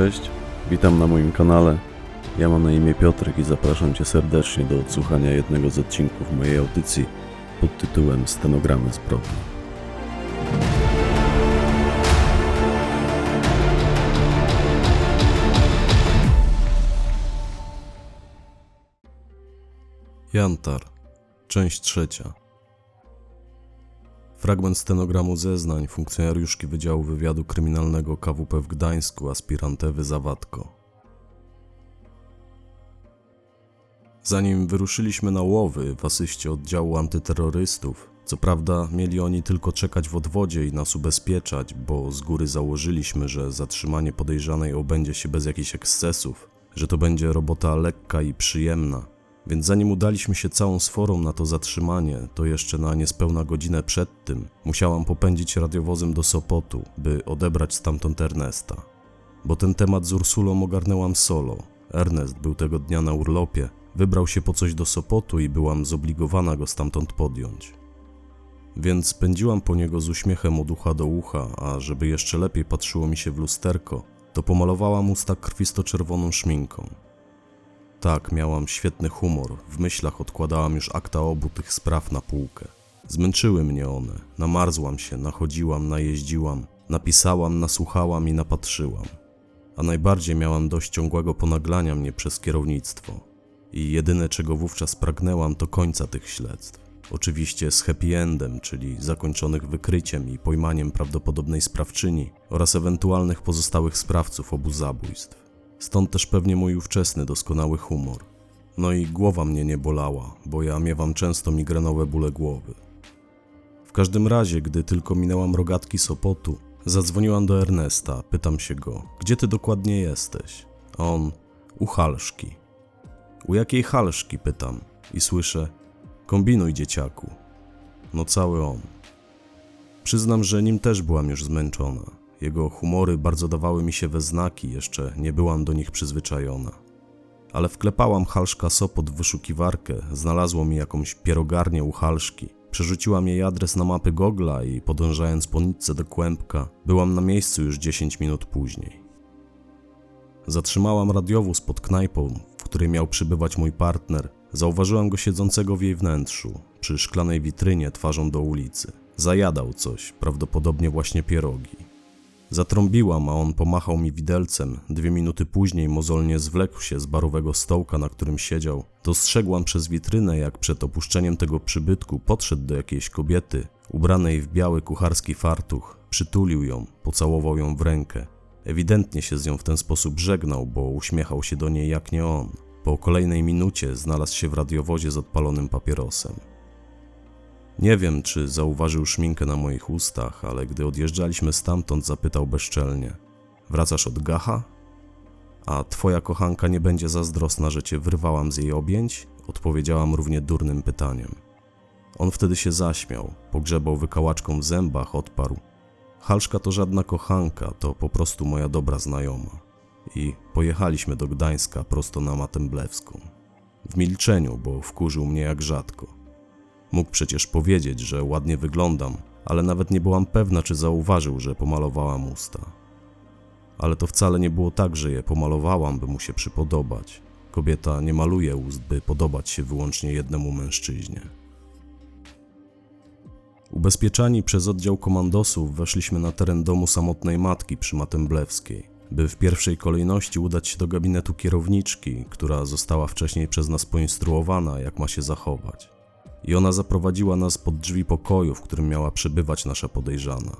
Cześć, witam na moim kanale. Ja mam na imię Piotrek i zapraszam Cię serdecznie do odsłuchania jednego z odcinków mojej audycji pod tytułem Stenogramy zbrodni. Jantar, część trzecia. Fragment stenogramu zeznań funkcjonariuszki Wydziału Wywiadu Kryminalnego KWP w Gdańsku, aspirant Ewy Zawadko. Zanim wyruszyliśmy na łowy w asyście oddziału antyterrorystów, co prawda mieli oni tylko czekać w odwodzie i nas ubezpieczać, bo z góry założyliśmy, że zatrzymanie podejrzanej obędzie się bez jakichś ekscesów, że to będzie robota lekka i przyjemna. Więc zanim udaliśmy się całą sforą na to zatrzymanie, to jeszcze na niespełna godzinę przed tym musiałam popędzić radiowozem do Sopotu, by odebrać stamtąd Ernesta. Bo ten temat z Ursulą ogarnęłam solo. Ernest był tego dnia na urlopie, wybrał się po coś do Sopotu i byłam zobligowana go stamtąd podjąć. Więc pędziłam po niego z uśmiechem od ucha do ucha, a żeby jeszcze lepiej patrzyło mi się w lusterko, to pomalowałam usta krwisto-czerwoną szminką. Tak, miałam świetny humor. W myślach odkładałam już akta obu tych spraw na półkę. Zmęczyły mnie one. Namarzłam się, nachodziłam, najeździłam, napisałam, nasłuchałam i napatrzyłam. A najbardziej miałam dość ciągłego ponaglania mnie przez kierownictwo. I jedyne czego wówczas pragnęłam to końca tych śledztw. Oczywiście z happy endem, czyli zakończonych wykryciem i pojmaniem prawdopodobnej sprawczyni oraz ewentualnych pozostałych sprawców obu zabójstw. Stąd też pewnie mój ówczesny doskonały humor. No i głowa mnie nie bolała, bo ja miewam często migrenowe bóle głowy. W każdym razie, gdy tylko minęłam rogatki Sopotu, zadzwoniłam do Ernesta, pytam się go, gdzie ty dokładnie jesteś? A on, u Halszki. U jakiej Halszki? pytam i słyszę, kombinuj dzieciaku. No cały on. Przyznam, że nim też byłam już zmęczona. Jego humory bardzo dawały mi się we znaki, jeszcze nie byłam do nich przyzwyczajona. Ale wklepałam halszka Sopot w wyszukiwarkę, znalazło mi jakąś pierogarnię u halszki. Przerzuciłam jej adres na mapy Gogla i podążając po nitce do kłębka, byłam na miejscu już 10 minut później. Zatrzymałam radiowóz pod knajpą, w której miał przybywać mój partner. Zauważyłam go siedzącego w jej wnętrzu, przy szklanej witrynie twarzą do ulicy. Zajadał coś, prawdopodobnie właśnie pierogi. Zatrąbiłam, a on pomachał mi widelcem. Dwie minuty później mozolnie zwlekł się z barowego stołka, na którym siedział. Dostrzegłam przez witrynę, jak przed opuszczeniem tego przybytku podszedł do jakiejś kobiety, ubranej w biały kucharski fartuch, przytulił ją, pocałował ją w rękę. Ewidentnie się z nią w ten sposób żegnał, bo uśmiechał się do niej jak nie on. Po kolejnej minucie znalazł się w radiowozie z odpalonym papierosem. Nie wiem, czy zauważył szminkę na moich ustach, ale gdy odjeżdżaliśmy stamtąd, zapytał bezczelnie: Wracasz od Gacha? A twoja kochanka nie będzie zazdrosna, że cię wyrwałam z jej objęć? Odpowiedziałam równie durnym pytaniem. On wtedy się zaśmiał, pogrzebał wykałaczką w zębach, odparł: Halszka to żadna kochanka, to po prostu moja dobra znajoma. I pojechaliśmy do Gdańska prosto na Matemblewską. W milczeniu, bo wkurzył mnie jak rzadko. Mógł przecież powiedzieć, że ładnie wyglądam, ale nawet nie byłam pewna, czy zauważył, że pomalowałam usta. Ale to wcale nie było tak, że je pomalowałam, by mu się przypodobać. Kobieta nie maluje ust, by podobać się wyłącznie jednemu mężczyźnie. Ubezpieczani przez oddział komandosów weszliśmy na teren domu samotnej matki przy Matemblewskiej, by w pierwszej kolejności udać się do gabinetu kierowniczki, która została wcześniej przez nas poinstruowana, jak ma się zachować i ona zaprowadziła nas pod drzwi pokoju, w którym miała przebywać nasza podejrzana.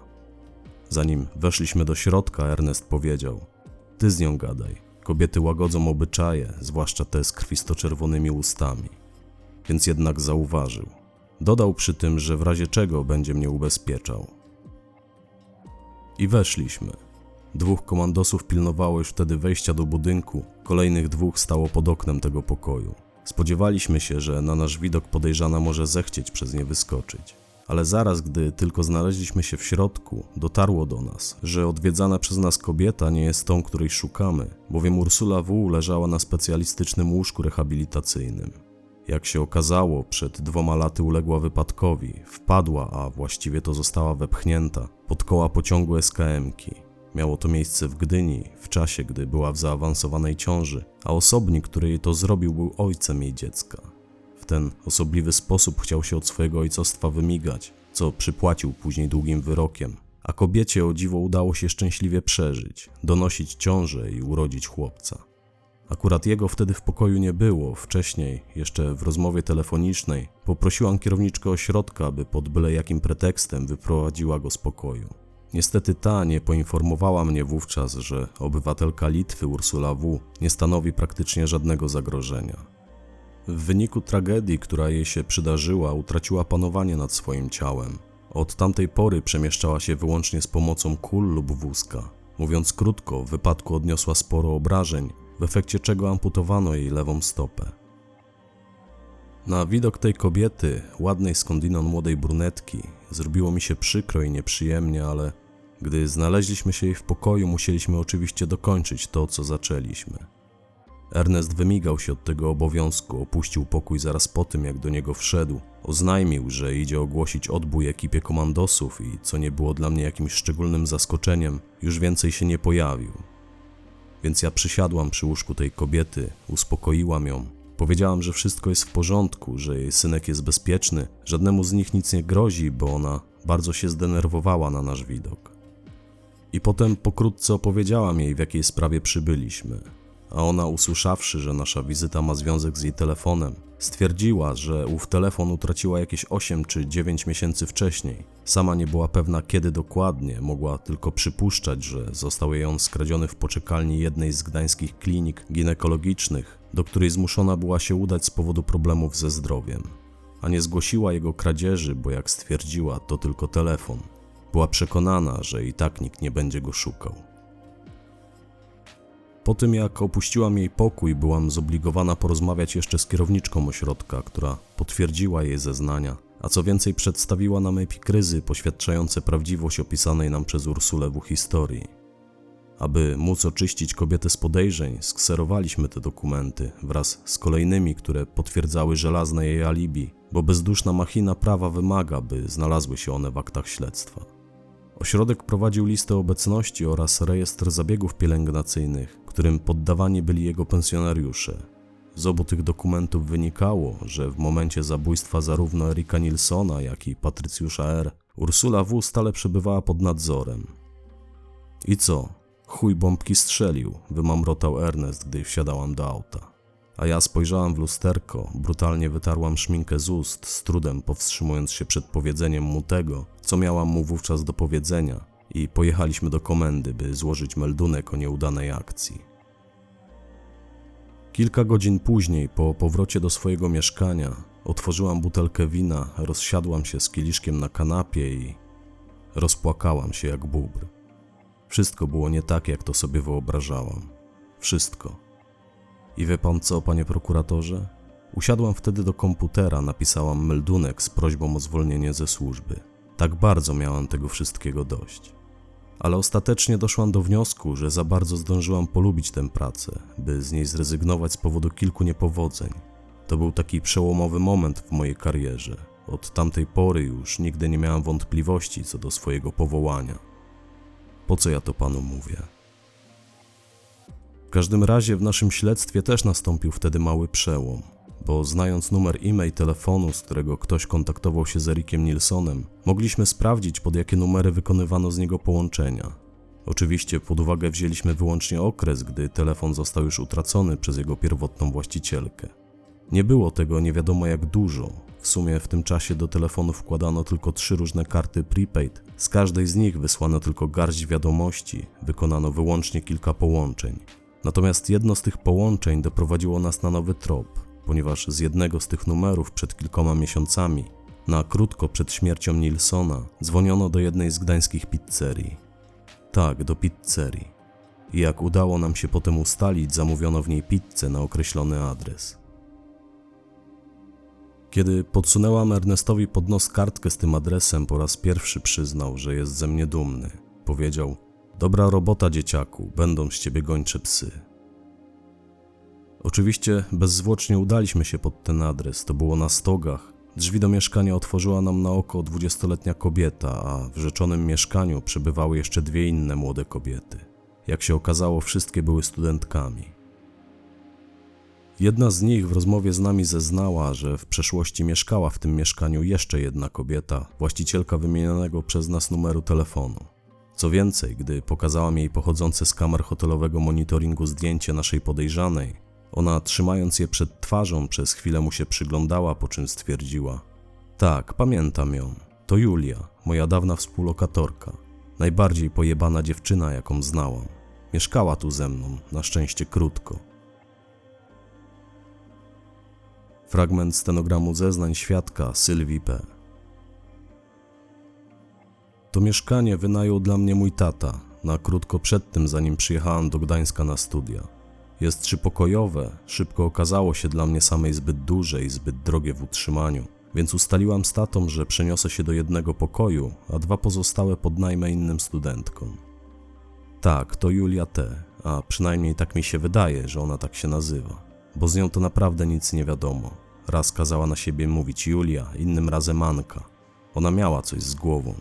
Zanim weszliśmy do środka, Ernest powiedział: Ty z nią gadaj. Kobiety łagodzą obyczaje, zwłaszcza te z krwisto-czerwonymi ustami. Więc jednak zauważył. Dodał przy tym, że w razie czego będzie mnie ubezpieczał. I weszliśmy. Dwóch komandosów pilnowało już wtedy wejścia do budynku, kolejnych dwóch stało pod oknem tego pokoju. Spodziewaliśmy się, że na nasz widok podejrzana może zechcieć przez nie wyskoczyć. Ale zaraz, gdy tylko znaleźliśmy się w środku, dotarło do nas, że odwiedzana przez nas kobieta nie jest tą, której szukamy, bowiem Ursula W. leżała na specjalistycznym łóżku rehabilitacyjnym. Jak się okazało, przed dwoma laty uległa wypadkowi, wpadła, a właściwie to została wepchnięta pod koła pociągu SKM-ki. Miało to miejsce w Gdyni, w czasie, gdy była w zaawansowanej ciąży, a osobnik, który jej to zrobił, był ojcem jej dziecka. W ten osobliwy sposób chciał się od swojego ojcostwa wymigać, co przypłacił później długim wyrokiem. A kobiecie o dziwo udało się szczęśliwie przeżyć, donosić ciążę i urodzić chłopca. Akurat jego wtedy w pokoju nie było. Wcześniej, jeszcze w rozmowie telefonicznej, poprosiłam kierowniczkę ośrodka, aby pod byle jakim pretekstem wyprowadziła go z pokoju. Niestety ta nie poinformowała mnie wówczas, że obywatelka Litwy Ursula W. nie stanowi praktycznie żadnego zagrożenia. W wyniku tragedii, która jej się przydarzyła, utraciła panowanie nad swoim ciałem. Od tamtej pory przemieszczała się wyłącznie z pomocą kul lub wózka. Mówiąc krótko, w wypadku odniosła sporo obrażeń, w efekcie czego amputowano jej lewą stopę. Na widok tej kobiety, ładnej skądinąd młodej brunetki, zrobiło mi się przykro i nieprzyjemnie, ale gdy znaleźliśmy się jej w pokoju, musieliśmy oczywiście dokończyć to, co zaczęliśmy. Ernest wymigał się od tego obowiązku, opuścił pokój zaraz po tym, jak do niego wszedł. Oznajmił, że idzie ogłosić odbój ekipie komandosów i, co nie było dla mnie jakimś szczególnym zaskoczeniem, już więcej się nie pojawił. Więc ja przysiadłam przy łóżku tej kobiety, uspokoiłam ją. Powiedziałam, że wszystko jest w porządku, że jej synek jest bezpieczny, żadnemu z nich nic nie grozi, bo ona bardzo się zdenerwowała na nasz widok. I potem pokrótce opowiedziałam jej, w jakiej sprawie przybyliśmy. A ona, usłyszawszy, że nasza wizyta ma związek z jej telefonem, stwierdziła, że ów telefon utraciła jakieś 8 czy 9 miesięcy wcześniej. Sama nie była pewna kiedy dokładnie, mogła tylko przypuszczać, że został jej on skradziony w poczekalni jednej z gdańskich klinik ginekologicznych, do której zmuszona była się udać z powodu problemów ze zdrowiem. A nie zgłosiła jego kradzieży, bo jak stwierdziła, to tylko telefon. Była przekonana, że i tak nikt nie będzie go szukał. Po tym jak opuściłam jej pokój, byłam zobligowana porozmawiać jeszcze z kierowniczką ośrodka, która potwierdziła jej zeznania, a co więcej przedstawiła nam epikryzy poświadczające prawdziwość opisanej nam przez Ursulę w historii. Aby móc oczyścić kobietę z podejrzeń, skserowaliśmy te dokumenty wraz z kolejnymi, które potwierdzały żelazne jej alibi, bo bezduszna machina prawa wymaga, by znalazły się one w aktach śledztwa. Ośrodek prowadził listę obecności oraz rejestr zabiegów pielęgnacyjnych, którym poddawani byli jego pensjonariusze. Z obu tych dokumentów wynikało, że w momencie zabójstwa zarówno Erika Nilsona, jak i Patrycjusza R. Ursula W. stale przebywała pod nadzorem. I co? Chuj bombki strzelił, wymamrotał Ernest, gdy wsiadałam do auta. A ja spojrzałam w lusterko, brutalnie wytarłam szminkę z ust, z trudem powstrzymując się przed powiedzeniem mu tego, co miałam mu wówczas do powiedzenia, i pojechaliśmy do komendy, by złożyć meldunek o nieudanej akcji. Kilka godzin później, po powrocie do swojego mieszkania, otworzyłam butelkę wina, rozsiadłam się z kieliszkiem na kanapie i rozpłakałam się jak bóbr. Wszystko było nie tak, jak to sobie wyobrażałam. Wszystko. I wie pan co, panie prokuratorze? Usiadłam wtedy do komputera, napisałam meldunek z prośbą o zwolnienie ze służby. Tak bardzo miałam tego wszystkiego dość. Ale ostatecznie doszłam do wniosku, że za bardzo zdążyłam polubić tę pracę, by z niej zrezygnować z powodu kilku niepowodzeń. To był taki przełomowy moment w mojej karierze. Od tamtej pory już nigdy nie miałam wątpliwości co do swojego powołania. Po co ja to panu mówię? W każdym razie w naszym śledztwie też nastąpił wtedy mały przełom, bo znając numer e-mail telefonu, z którego ktoś kontaktował się z Erikiem Nilsonem, mogliśmy sprawdzić pod jakie numery wykonywano z niego połączenia. Oczywiście pod uwagę wzięliśmy wyłącznie okres, gdy telefon został już utracony przez jego pierwotną właścicielkę. Nie było tego nie wiadomo jak dużo. W sumie w tym czasie do telefonu wkładano tylko trzy różne karty prepaid. Z każdej z nich wysłano tylko garść wiadomości, wykonano wyłącznie kilka połączeń. Natomiast jedno z tych połączeń doprowadziło nas na nowy trop, ponieważ z jednego z tych numerów przed kilkoma miesiącami, na krótko przed śmiercią Nilsona, dzwoniono do jednej z gdańskich pizzerii. Tak, do pizzerii. I jak udało nam się potem ustalić, zamówiono w niej pizzę na określony adres. Kiedy podsunęłam Ernestowi pod nos kartkę z tym adresem, po raz pierwszy przyznał, że jest ze mnie dumny. Powiedział: Dobra robota, dzieciaku, będą z ciebie gończe psy. Oczywiście bezzwłocznie udaliśmy się pod ten adres, to było na stogach. Drzwi do mieszkania otworzyła nam na oko dwudziestoletnia kobieta, a w rzeczonym mieszkaniu przebywały jeszcze dwie inne młode kobiety. Jak się okazało, wszystkie były studentkami. Jedna z nich w rozmowie z nami zeznała, że w przeszłości mieszkała w tym mieszkaniu jeszcze jedna kobieta, właścicielka wymienionego przez nas numeru telefonu. Co więcej, gdy pokazałam jej pochodzące z kamer hotelowego monitoringu zdjęcie naszej podejrzanej, ona trzymając je przed twarzą przez chwilę mu się przyglądała, po czym stwierdziła: Tak, pamiętam ją. To Julia, moja dawna współlokatorka. Najbardziej pojebana dziewczyna, jaką znałam. Mieszkała tu ze mną, na szczęście krótko. Fragment stenogramu zeznań świadka Sylwii P. To mieszkanie wynajął dla mnie mój tata, na krótko przed tym, zanim przyjechałem do Gdańska na studia. Jest trzypokojowe, szybko okazało się dla mnie samej zbyt duże i zbyt drogie w utrzymaniu, więc ustaliłam z tatą, że przeniosę się do jednego pokoju, a dwa pozostałe podnajmę innym studentkom. Tak, to Julia T., a przynajmniej tak mi się wydaje, że ona tak się nazywa, bo z nią to naprawdę nic nie wiadomo. Raz kazała na siebie mówić Julia, innym razem Anka. Ona miała coś z głową.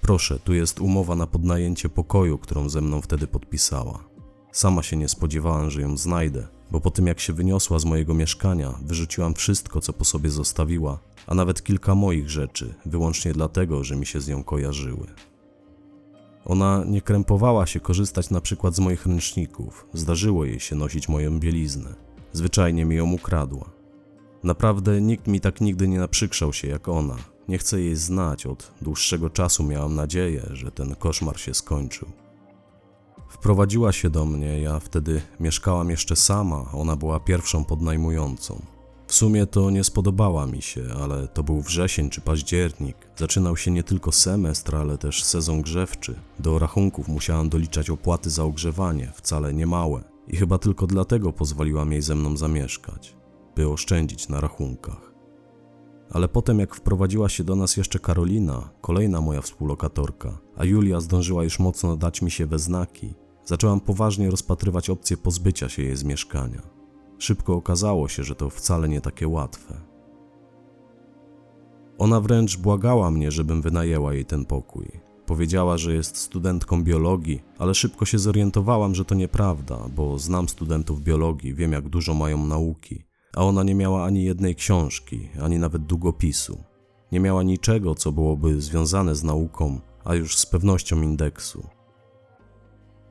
Proszę, tu jest umowa na podnajęcie pokoju, którą ze mną wtedy podpisała. Sama się nie spodziewałam, że ją znajdę, bo po tym jak się wyniosła z mojego mieszkania, wyrzuciłam wszystko, co po sobie zostawiła, a nawet kilka moich rzeczy, wyłącznie dlatego, że mi się z nią kojarzyły. Ona nie krępowała się korzystać na przykład z moich ręczników, zdarzyło jej się nosić moją bieliznę. Zwyczajnie mi ją ukradła. Naprawdę nikt mi tak nigdy nie naprzykrzał się jak ona. Nie chcę jej znać, od dłuższego czasu miałam nadzieję, że ten koszmar się skończył. Wprowadziła się do mnie, ja wtedy mieszkałam jeszcze sama, ona była pierwszą podnajmującą. W sumie to nie spodobała mi się, ale to był wrzesień czy październik. Zaczynał się nie tylko semestr, ale też sezon grzewczy. Do rachunków musiałam doliczać opłaty za ogrzewanie, wcale nie małe. I chyba tylko dlatego pozwoliłam jej ze mną zamieszkać, by oszczędzić na rachunkach. Ale potem, jak wprowadziła się do nas jeszcze Karolina, kolejna moja współlokatorka, a Julia zdążyła już mocno dać mi się we znaki, zaczęłam poważnie rozpatrywać opcję pozbycia się jej z mieszkania. Szybko okazało się, że to wcale nie takie łatwe. Ona wręcz błagała mnie, żebym wynajęła jej ten pokój. Powiedziała, że jest studentką biologii, ale szybko się zorientowałam, że to nieprawda, bo znam studentów biologii, wiem jak dużo mają nauki, a ona nie miała ani jednej książki, ani nawet długopisu. Nie miała niczego, co byłoby związane z nauką, a już z pewnością indeksu.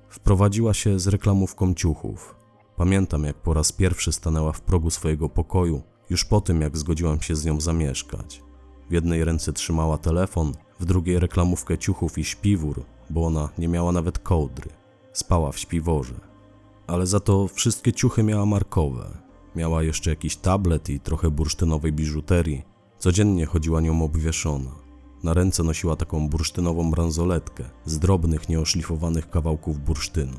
Wprowadziła się z reklamówką ciuchów. Pamiętam, jak po raz pierwszy stanęła w progu swojego pokoju, już po tym, jak zgodziłam się z nią zamieszkać. W jednej ręce trzymała telefon, w drugiej reklamówkę ciuchów i śpiwór, bo ona nie miała nawet kołdry. Spała w śpiworze. Ale za to wszystkie ciuchy miała markowe. Miała jeszcze jakiś tablet i trochę bursztynowej biżuterii. Codziennie chodziła nią obwieszona. Na ręce nosiła taką bursztynową bransoletkę z drobnych, nieoszlifowanych kawałków bursztynu.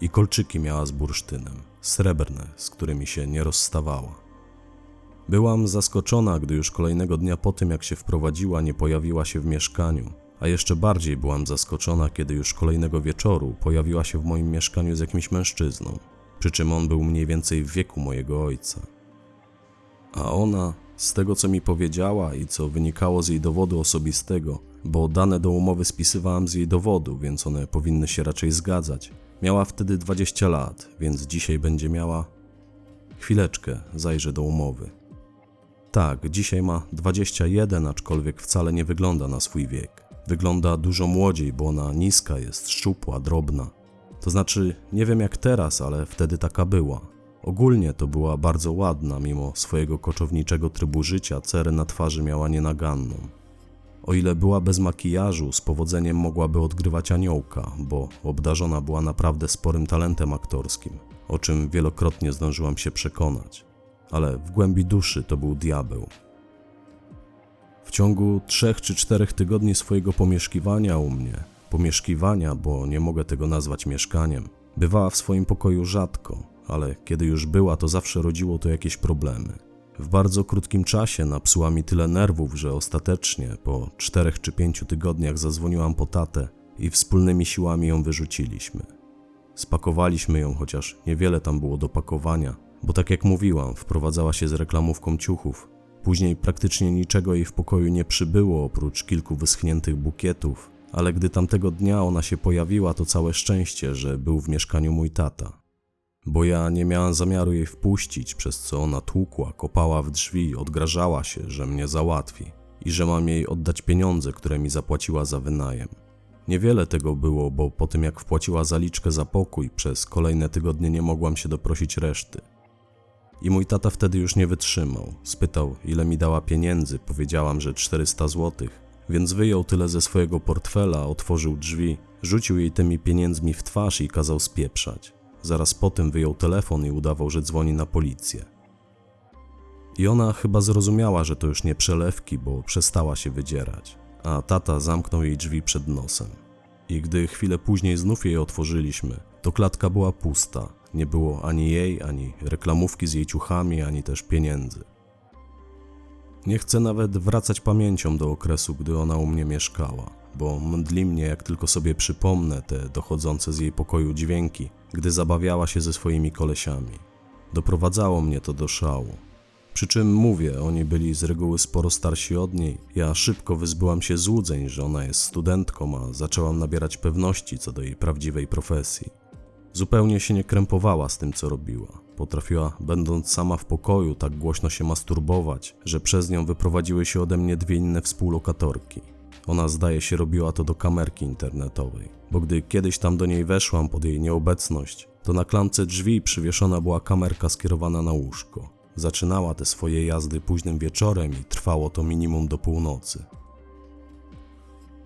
I kolczyki miała z bursztynem, srebrne, z którymi się nie rozstawała. Byłam zaskoczona, gdy już kolejnego dnia po tym, jak się wprowadziła, nie pojawiła się w mieszkaniu, a jeszcze bardziej byłam zaskoczona, kiedy już kolejnego wieczoru pojawiła się w moim mieszkaniu z jakimś mężczyzną, przy czym on był mniej więcej w wieku mojego ojca. A ona, z tego co mi powiedziała i co wynikało z jej dowodu osobistego, bo dane do umowy spisywałam z jej dowodu, więc one powinny się raczej zgadzać, miała wtedy 20 lat, więc dzisiaj będzie miała. Chwileczkę, zajrzę do umowy. Tak, dzisiaj ma 21, aczkolwiek wcale nie wygląda na swój wiek. Wygląda dużo młodziej, bo ona niska jest, szczupła, drobna. To znaczy, nie wiem jak teraz, ale wtedy taka była. Ogólnie to była bardzo ładna, mimo swojego koczowniczego trybu życia, cerę na twarzy miała nienaganną. O ile była bez makijażu, z powodzeniem mogłaby odgrywać aniołka, bo obdarzona była naprawdę sporym talentem aktorskim, o czym wielokrotnie zdążyłam się przekonać. Ale w głębi duszy to był diabeł. W ciągu trzech czy czterech tygodni swojego pomieszkiwania u mnie pomieszkiwania, bo nie mogę tego nazwać mieszkaniem. Bywała w swoim pokoju rzadko, ale kiedy już była, to zawsze rodziło to jakieś problemy. W bardzo krótkim czasie napsuła mi tyle nerwów, że ostatecznie po czterech czy pięciu tygodniach zadzwoniłam po tatę i wspólnymi siłami ją wyrzuciliśmy. Spakowaliśmy ją, chociaż niewiele tam było do pakowania, bo tak jak mówiłam, wprowadzała się z reklamówką ciuchów. Później praktycznie niczego jej w pokoju nie przybyło oprócz kilku wyschniętych bukietów, ale gdy tamtego dnia ona się pojawiła, to całe szczęście, że był w mieszkaniu mój tata. Bo ja nie miałam zamiaru jej wpuścić, przez co ona tłukła, kopała w drzwi, odgrażała się, że mnie załatwi i że mam jej oddać pieniądze, które mi zapłaciła za wynajem. Niewiele tego było, bo po tym jak wpłaciła zaliczkę za pokój, przez kolejne tygodnie nie mogłam się doprosić reszty. I mój tata wtedy już nie wytrzymał. Spytał, ile mi dała pieniędzy, powiedziałam, że 400 złotych, więc wyjął tyle ze swojego portfela, otworzył drzwi, rzucił jej tymi pieniędzmi w twarz i kazał spieprzać. Zaraz potem wyjął telefon i udawał, że dzwoni na policję. I ona chyba zrozumiała, że to już nie przelewki, bo przestała się wydzierać, a tata zamknął jej drzwi przed nosem. I gdy chwilę później znów jej otworzyliśmy, to klatka była pusta. Nie było ani jej, ani reklamówki z jej ciuchami, ani też pieniędzy. Nie chcę nawet wracać pamięcią do okresu, gdy ona u mnie mieszkała, bo mdli mnie, jak tylko sobie przypomnę te dochodzące z jej pokoju dźwięki, gdy zabawiała się ze swoimi kolesiami. Doprowadzało mnie to do szału. Przy czym mówię, oni byli z reguły sporo starsi od niej. Ja szybko wyzbyłam się złudzeń, że ona jest studentką, a zaczęłam nabierać pewności co do jej prawdziwej profesji. Zupełnie się nie krępowała z tym, co robiła. Potrafiła, będąc sama w pokoju, tak głośno się masturbować, że przez nią wyprowadziły się ode mnie dwie inne współlokatorki. Ona zdaje się robiła to do kamerki internetowej, bo gdy kiedyś tam do niej weszłam pod jej nieobecność, to na klamce drzwi przywieszona była kamerka skierowana na łóżko. Zaczynała te swoje jazdy późnym wieczorem i trwało to minimum do północy.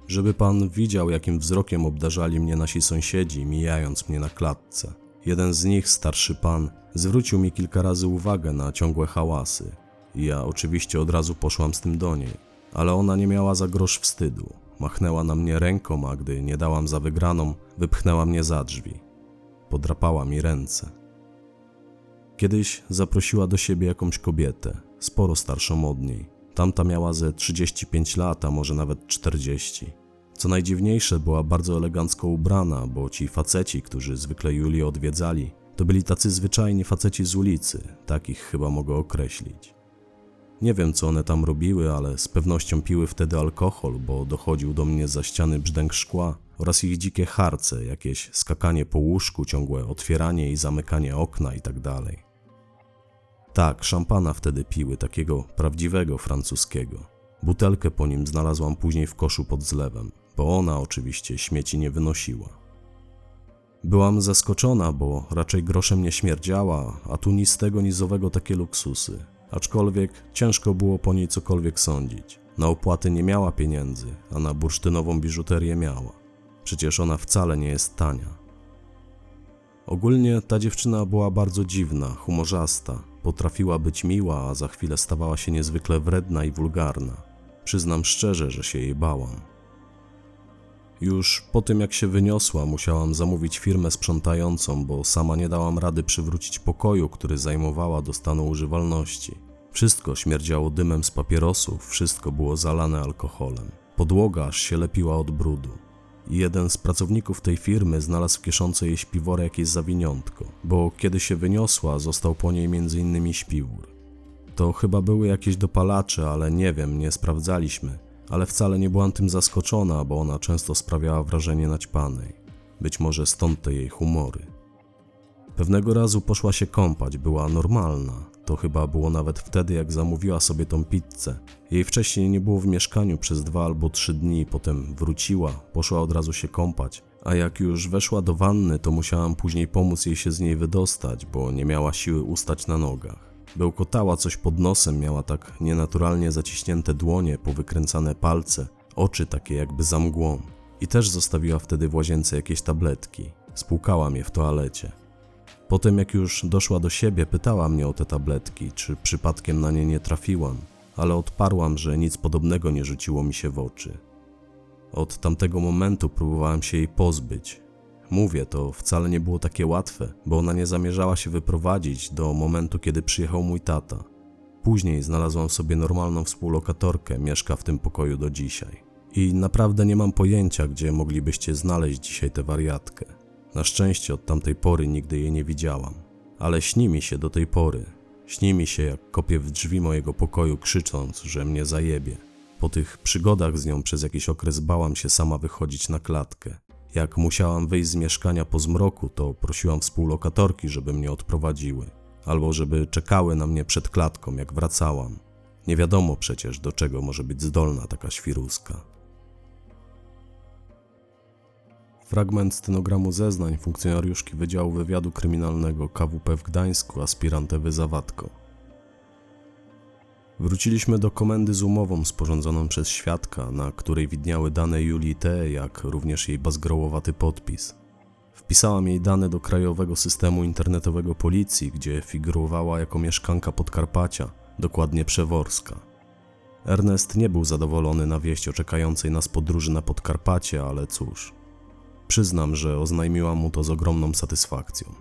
Żeby pan widział, jakim wzrokiem obdarzali mnie nasi sąsiedzi, mijając mnie na klatce. Jeden z nich, starszy pan, zwrócił mi kilka razy uwagę na ciągłe hałasy. Ja oczywiście od razu poszłam z tym do niej, ale ona nie miała za grosz wstydu. Machnęła na mnie ręką, a gdy nie dałam za wygraną, wypchnęła mnie za drzwi. Podrapała mi ręce. Kiedyś zaprosiła do siebie jakąś kobietę, sporo starszą od niej. Tamta miała ze 35 lat, a może nawet 40. Co najdziwniejsze, była bardzo elegancko ubrana, bo ci faceci, którzy zwykle Julię odwiedzali, to byli tacy zwyczajni faceci z ulicy, takich chyba mogę określić. Nie wiem, co one tam robiły, ale z pewnością piły wtedy alkohol, bo dochodził do mnie za ściany brzdęk szkła oraz ich dzikie harce, jakieś skakanie po łóżku, ciągłe otwieranie i zamykanie okna itd. Tak, tak, szampana wtedy piły, takiego prawdziwego francuskiego. Butelkę po nim znalazłam później w koszu pod zlewem, bo ona oczywiście śmieci nie wynosiła. Byłam zaskoczona, bo raczej groszem nie śmierdziała, a tu ni z tego ni z owego takie luksusy. Aczkolwiek ciężko było po niej cokolwiek sądzić. Na opłaty nie miała pieniędzy, a na bursztynową biżuterię miała. Przecież ona wcale nie jest tania. Ogólnie ta dziewczyna była bardzo dziwna, humorzasta. Potrafiła być miła, a za chwilę stawała się niezwykle wredna i wulgarna. Przyznam szczerze, że się jej bałam. Już po tym jak się wyniosła, musiałam zamówić firmę sprzątającą, bo sama nie dałam rady przywrócić pokoju, który zajmowała do stanu używalności. Wszystko śmierdziało dymem z papierosów, wszystko było zalane alkoholem. Podłoga aż się lepiła od brudu. Jeden z pracowników tej firmy znalazł w kieszonce jej śpiworę jakieś zawiniątko, bo kiedy się wyniosła, został po niej m.in. śpiwór. To chyba były jakieś dopalacze, ale nie wiem, nie sprawdzaliśmy. Ale wcale nie byłam tym zaskoczona, bo ona często sprawiała wrażenie naćpanej. Być może stąd te jej humory. Pewnego razu poszła się kąpać, była normalna. To chyba było nawet wtedy, jak zamówiła sobie tą pizzę. Jej wcześniej nie było w mieszkaniu przez dwa albo trzy dni, potem wróciła, poszła od razu się kąpać. A jak już weszła do wanny, to musiałam później pomóc jej się z niej wydostać, bo nie miała siły ustać na nogach. Bełkotała coś pod nosem, miała tak nienaturalnie zaciśnięte dłonie, powykręcane palce, oczy takie jakby za mgłą. I też zostawiła wtedy w łazience jakieś tabletki. Spłukałam je w toalecie. Potem, jak już doszła do siebie, pytała mnie o te tabletki, czy przypadkiem na nie nie trafiłam, ale odparłam, że nic podobnego nie rzuciło mi się w oczy. Od tamtego momentu próbowałem się jej pozbyć. Mówię, to wcale nie było takie łatwe, bo ona nie zamierzała się wyprowadzić do momentu, kiedy przyjechał mój tata. Później znalazłam sobie normalną współlokatorkę, mieszka w tym pokoju do dzisiaj. I naprawdę nie mam pojęcia, gdzie moglibyście znaleźć dzisiaj tę wariatkę. Na szczęście od tamtej pory nigdy jej nie widziałam. Ale śni mi się do tej pory. Śni mi się, jak kopię w drzwi mojego pokoju, krzycząc, że mnie zajebie. Po tych przygodach z nią przez jakiś okres bałam się sama wychodzić na klatkę. Jak musiałam wyjść z mieszkania po zmroku, to prosiłam współlokatorki, żeby mnie odprowadziły, albo żeby czekały na mnie przed klatką, jak wracałam. Nie wiadomo przecież, do czego może być zdolna taka świruska. Fragment stenogramu zeznań funkcjonariuszki Wydziału Wywiadu Kryminalnego KWP w Gdańsku, aspirant Ewy Zawatko. Wróciliśmy do komendy z umową sporządzoną przez świadka, na której widniały dane Julii T., jak również jej bazgrołowaty podpis. Wpisałam jej dane do krajowego systemu internetowego policji, gdzie figurowała jako mieszkanka Podkarpacia, dokładnie Przeworska. Ernest nie był zadowolony na wieść o czekającej nas podróży na Podkarpacie, ale cóż. Przyznam, że oznajmiłam mu to z ogromną satysfakcją.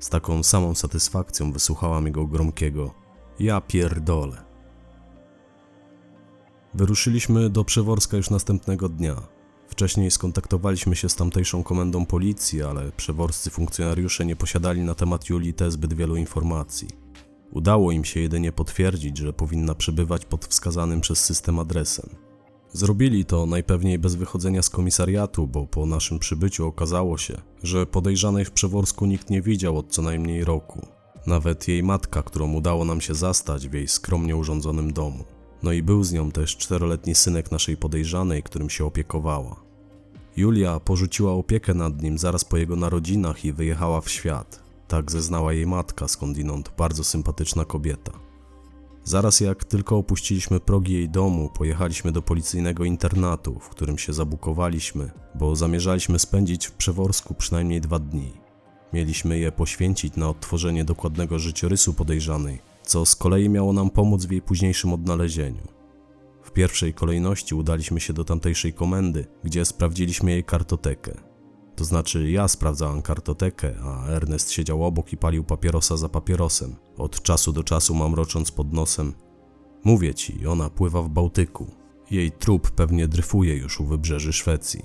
Z taką samą satysfakcją wysłuchałam jego gromkiego ja pierdolę. Wyruszyliśmy do Przeworska już następnego dnia. Wcześniej skontaktowaliśmy się z tamtejszą komendą policji, ale przeworscy funkcjonariusze nie posiadali na temat Julii T zbyt wielu informacji. Udało im się jedynie potwierdzić, że powinna przebywać pod wskazanym przez system adresem. Zrobili to najpewniej bez wychodzenia z komisariatu, bo po naszym przybyciu okazało się, że podejrzanej w Przeworsku nikt nie widział od co najmniej roku. Nawet jej matka, którą udało nam się zastać w jej skromnie urządzonym domu. No i był z nią też czteroletni synek naszej podejrzanej, którym się opiekowała. Julia porzuciła opiekę nad nim zaraz po jego narodzinach i wyjechała w świat. Tak zeznała jej matka, skądinąd bardzo sympatyczna kobieta. Zaraz jak tylko opuściliśmy progi jej domu, pojechaliśmy do policyjnego internatu, w którym się zabukowaliśmy, bo zamierzaliśmy spędzić w Przeworsku przynajmniej dwa dni. Mieliśmy je poświęcić na odtworzenie dokładnego życiorysu podejrzanej, co z kolei miało nam pomóc w jej późniejszym odnalezieniu. W pierwszej kolejności udaliśmy się do tamtejszej komendy, gdzie sprawdziliśmy jej kartotekę. To znaczy ja sprawdzałem kartotekę, a Ernest siedział obok i palił papierosa za papierosem, od czasu do czasu mamrocząc pod nosem. Mówię ci, ona pływa w Bałtyku. Jej trup pewnie dryfuje już u wybrzeży Szwecji.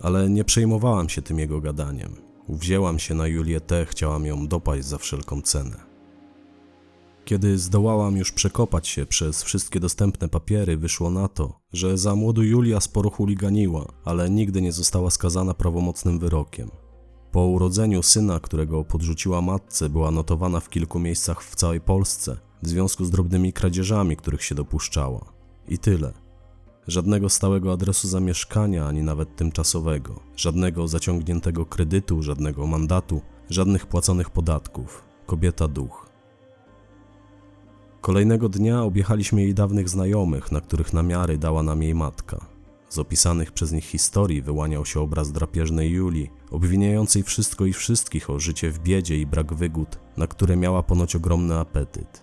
Ale nie przejmowałam się tym jego gadaniem. Uwzięłam się na Julię T., chciałam ją dopaść za wszelką cenę. Kiedy zdołałam już przekopać się przez wszystkie dostępne papiery, wyszło na to, że za młodu Julia sporo chuliganiła, ale nigdy nie została skazana prawomocnym wyrokiem. Po urodzeniu syna, którego podrzuciła matce, była notowana w kilku miejscach w całej Polsce w związku z drobnymi kradzieżami, których się dopuszczała. I tyle. Żadnego stałego adresu zamieszkania, ani nawet tymczasowego, żadnego zaciągniętego kredytu, żadnego mandatu, żadnych płaconych podatków. Kobieta duch. Kolejnego dnia objechaliśmy jej dawnych znajomych, na których namiary dała nam jej matka. Z opisanych przez nich historii wyłaniał się obraz drapieżnej Julii, obwiniającej wszystko i wszystkich o życie w biedzie i brak wygód, na które miała ponoć ogromny apetyt.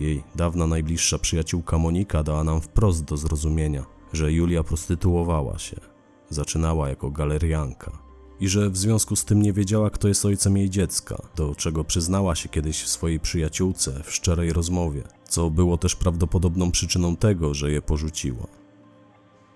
Jej dawna najbliższa przyjaciółka Monika dała nam wprost do zrozumienia, że Julia prostytuowała się. Zaczynała jako galerianka i że w związku z tym nie wiedziała, kto jest ojcem jej dziecka, do czego przyznała się kiedyś w swojej przyjaciółce w szczerej rozmowie, co było też prawdopodobną przyczyną tego, że je porzuciła.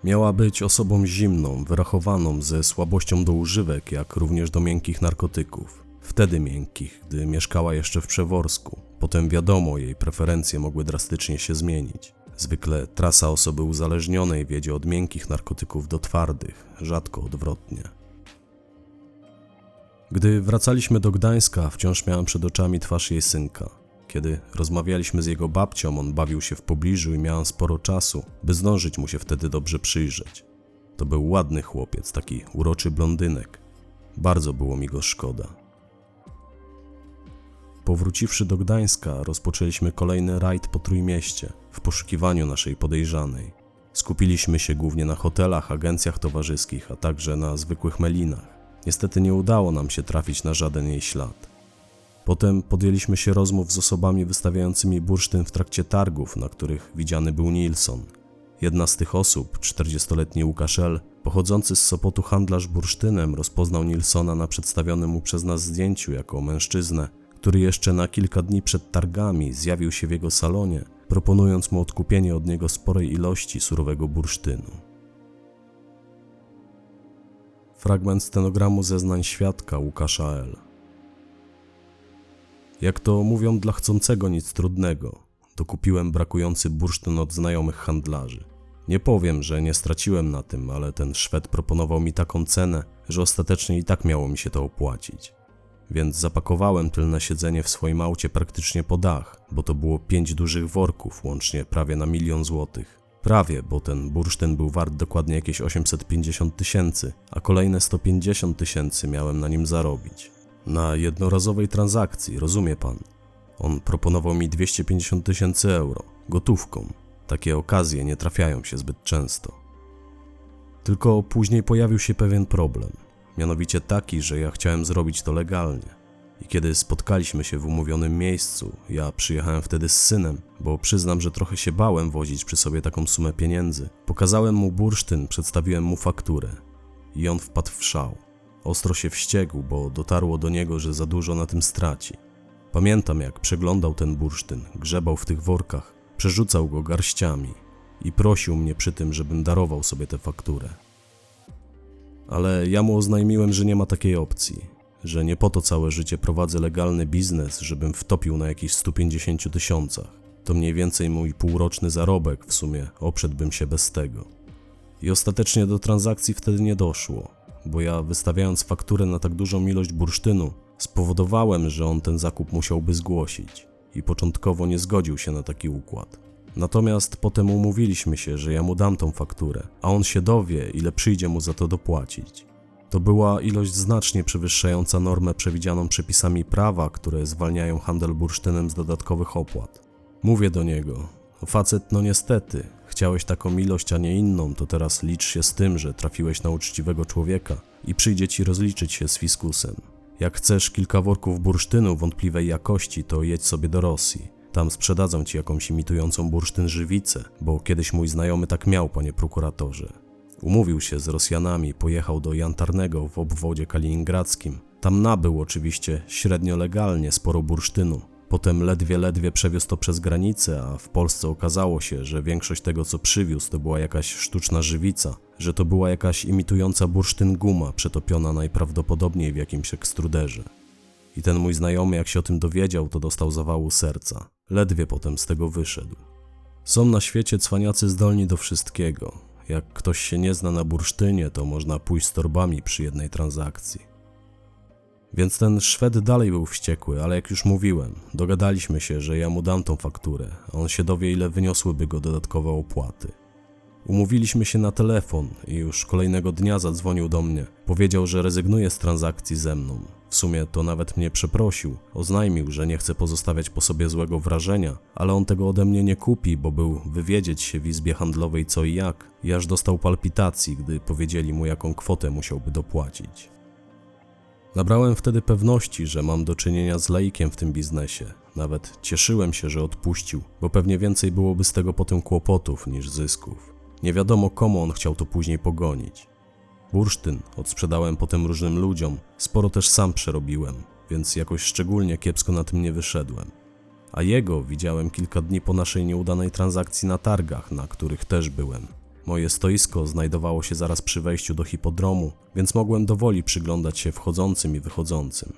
Miała być osobą zimną, wyrachowaną, ze słabością do używek, jak również do miękkich narkotyków. Wtedy miękkich, gdy mieszkała jeszcze w Przeworsku. Potem wiadomo, jej preferencje mogły drastycznie się zmienić. Zwykle trasa osoby uzależnionej wiedzie od miękkich narkotyków do twardych, rzadko odwrotnie. Gdy wracaliśmy do Gdańska, wciąż miałem przed oczami twarz jej synka. Kiedy rozmawialiśmy z jego babcią, on bawił się w pobliżu i miałem sporo czasu, by zdążyć mu się wtedy dobrze przyjrzeć. To był ładny chłopiec, taki uroczy blondynek. Bardzo było mi go szkoda. Powróciwszy do Gdańska, rozpoczęliśmy kolejny rajd po Trójmieście w poszukiwaniu naszej podejrzanej. Skupiliśmy się głównie na hotelach, agencjach towarzyskich, a także na zwykłych melinach. Niestety nie udało nam się trafić na żaden jej ślad. Potem podjęliśmy się rozmów z osobami wystawiającymi bursztyn w trakcie targów, na których widziany był Nilsson. Jedna z tych osób, 40-letni Łukasz L., pochodzący z Sopotu handlarz bursztynem, rozpoznał Nilsona na przedstawionym mu przez nas zdjęciu jako mężczyznę, który jeszcze na kilka dni przed targami zjawił się w jego salonie, proponując mu odkupienie od niego sporej ilości surowego bursztynu. Fragment stenogramu zeznań świadka Łukasza L. Jak to mówią dla chcącego nic trudnego, dokupiłem brakujący bursztyn od znajomych handlarzy. Nie powiem, że nie straciłem na tym, ale ten Szwed proponował mi taką cenę, że ostatecznie i tak miało mi się to opłacić. Więc zapakowałem tylne siedzenie w swoim aucie praktycznie po dach, bo to było pięć dużych worków, łącznie prawie na milion złotych. Prawie, bo ten bursztyn był wart dokładnie jakieś 850 tysięcy, a kolejne 150 tysięcy miałem na nim zarobić. Na jednorazowej transakcji, rozumie pan? On proponował mi 250 tysięcy euro, gotówką. Takie okazje nie trafiają się zbyt często. Tylko później pojawił się pewien problem. Mianowicie taki, że ja chciałem zrobić to legalnie. I kiedy spotkaliśmy się w umówionym miejscu, ja przyjechałem wtedy z synem, bo przyznam, że trochę się bałem wozić przy sobie taką sumę pieniędzy. Pokazałem mu bursztyn, przedstawiłem mu fakturę. I on wpadł w szał. Ostro się wściekł, bo dotarło do niego, że za dużo na tym straci. Pamiętam, jak przeglądał ten bursztyn, grzebał w tych workach, przerzucał go garściami i prosił mnie przy tym, żebym darował sobie tę fakturę. Ale ja mu oznajmiłem, że nie ma takiej opcji, że nie po to całe życie prowadzę legalny biznes, żebym wtopił na jakichś 150 tysiącach. To mniej więcej mój półroczny zarobek, w sumie oprzedłbym się bez tego. I ostatecznie do transakcji wtedy nie doszło, bo ja wystawiając fakturę na tak dużą ilość bursztynu, spowodowałem, że on ten zakup musiałby zgłosić i początkowo nie zgodził się na taki układ. Natomiast potem umówiliśmy się, że ja mu dam tą fakturę, a on się dowie, ile przyjdzie mu za to dopłacić. To była ilość znacznie przewyższająca normę przewidzianą przepisami prawa, które zwalniają handel bursztynem z dodatkowych opłat. Mówię do niego: "No Facet, no niestety, chciałeś taką ilość, a nie inną, to teraz licz się z tym, że trafiłeś na uczciwego człowieka i przyjdzie ci rozliczyć się z fiskusem. Jak chcesz kilka worków bursztynu wątpliwej jakości, to jedź sobie do Rosji. Tam sprzedadzą ci jakąś imitującą bursztyn żywicę, bo kiedyś mój znajomy tak miał, panie prokuratorze. Umówił się z Rosjanami, pojechał do Jantarnego w obwodzie kaliningradzkim. Tam nabył oczywiście średnio legalnie sporo bursztynu. Potem ledwie, ledwie przewiózł to przez granicę, a w Polsce okazało się, że większość tego, co przywiózł, to była jakaś sztuczna żywica, że to była jakaś imitująca bursztyn guma, przetopiona najprawdopodobniej w jakimś ekstruderze. I ten mój znajomy, jak się o tym dowiedział, to dostał zawału serca. Ledwie potem z tego wyszedł. Są na świecie cwaniacy zdolni do wszystkiego. Jak ktoś się nie zna na bursztynie, to można pójść z torbami przy jednej transakcji. Więc ten Szwed dalej był wściekły, ale jak już mówiłem, dogadaliśmy się, że ja mu dam tą fakturę, a on się dowie, ile wyniosłyby go dodatkowe opłaty. Umówiliśmy się na telefon i już kolejnego dnia zadzwonił do mnie. Powiedział, że rezygnuje z transakcji ze mną. W sumie to nawet mnie przeprosił. Oznajmił, że nie chce pozostawiać po sobie złego wrażenia, ale on tego ode mnie nie kupi, bo był wywiedzieć się w izbie handlowej co i jak. I aż dostał palpitacji, gdy powiedzieli mu, jaką kwotę musiałby dopłacić. Nabrałem wtedy pewności, że mam do czynienia z laikiem w tym biznesie. Nawet cieszyłem się, że odpuścił, bo pewnie więcej byłoby z tego potem kłopotów niż zysków. Nie wiadomo komu on chciał to później pogonić. Bursztyn odsprzedałem potem różnym ludziom, sporo też sam przerobiłem, więc jakoś szczególnie kiepsko na tym nie wyszedłem. A jego widziałem kilka dni po naszej nieudanej transakcji na targach, na których też byłem. Moje stoisko znajdowało się zaraz przy wejściu do hipodromu, więc mogłem dowoli przyglądać się wchodzącym i wychodzącym.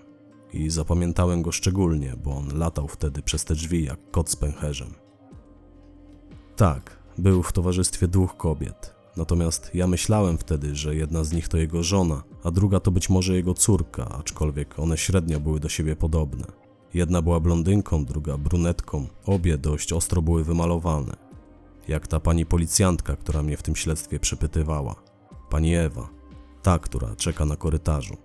I zapamiętałem go szczególnie, bo on latał wtedy przez te drzwi jak kot z pęcherzem. Tak, był w towarzystwie dwóch kobiet. Natomiast ja myślałem wtedy, że jedna z nich to jego żona, a druga to być może jego córka, aczkolwiek one średnio były do siebie podobne. Jedna była blondynką, druga brunetką, obie dość ostro były wymalowane. Jak ta pani policjantka, która mnie w tym śledztwie przepytywała. Pani Ewa, ta, która czeka na korytarzu.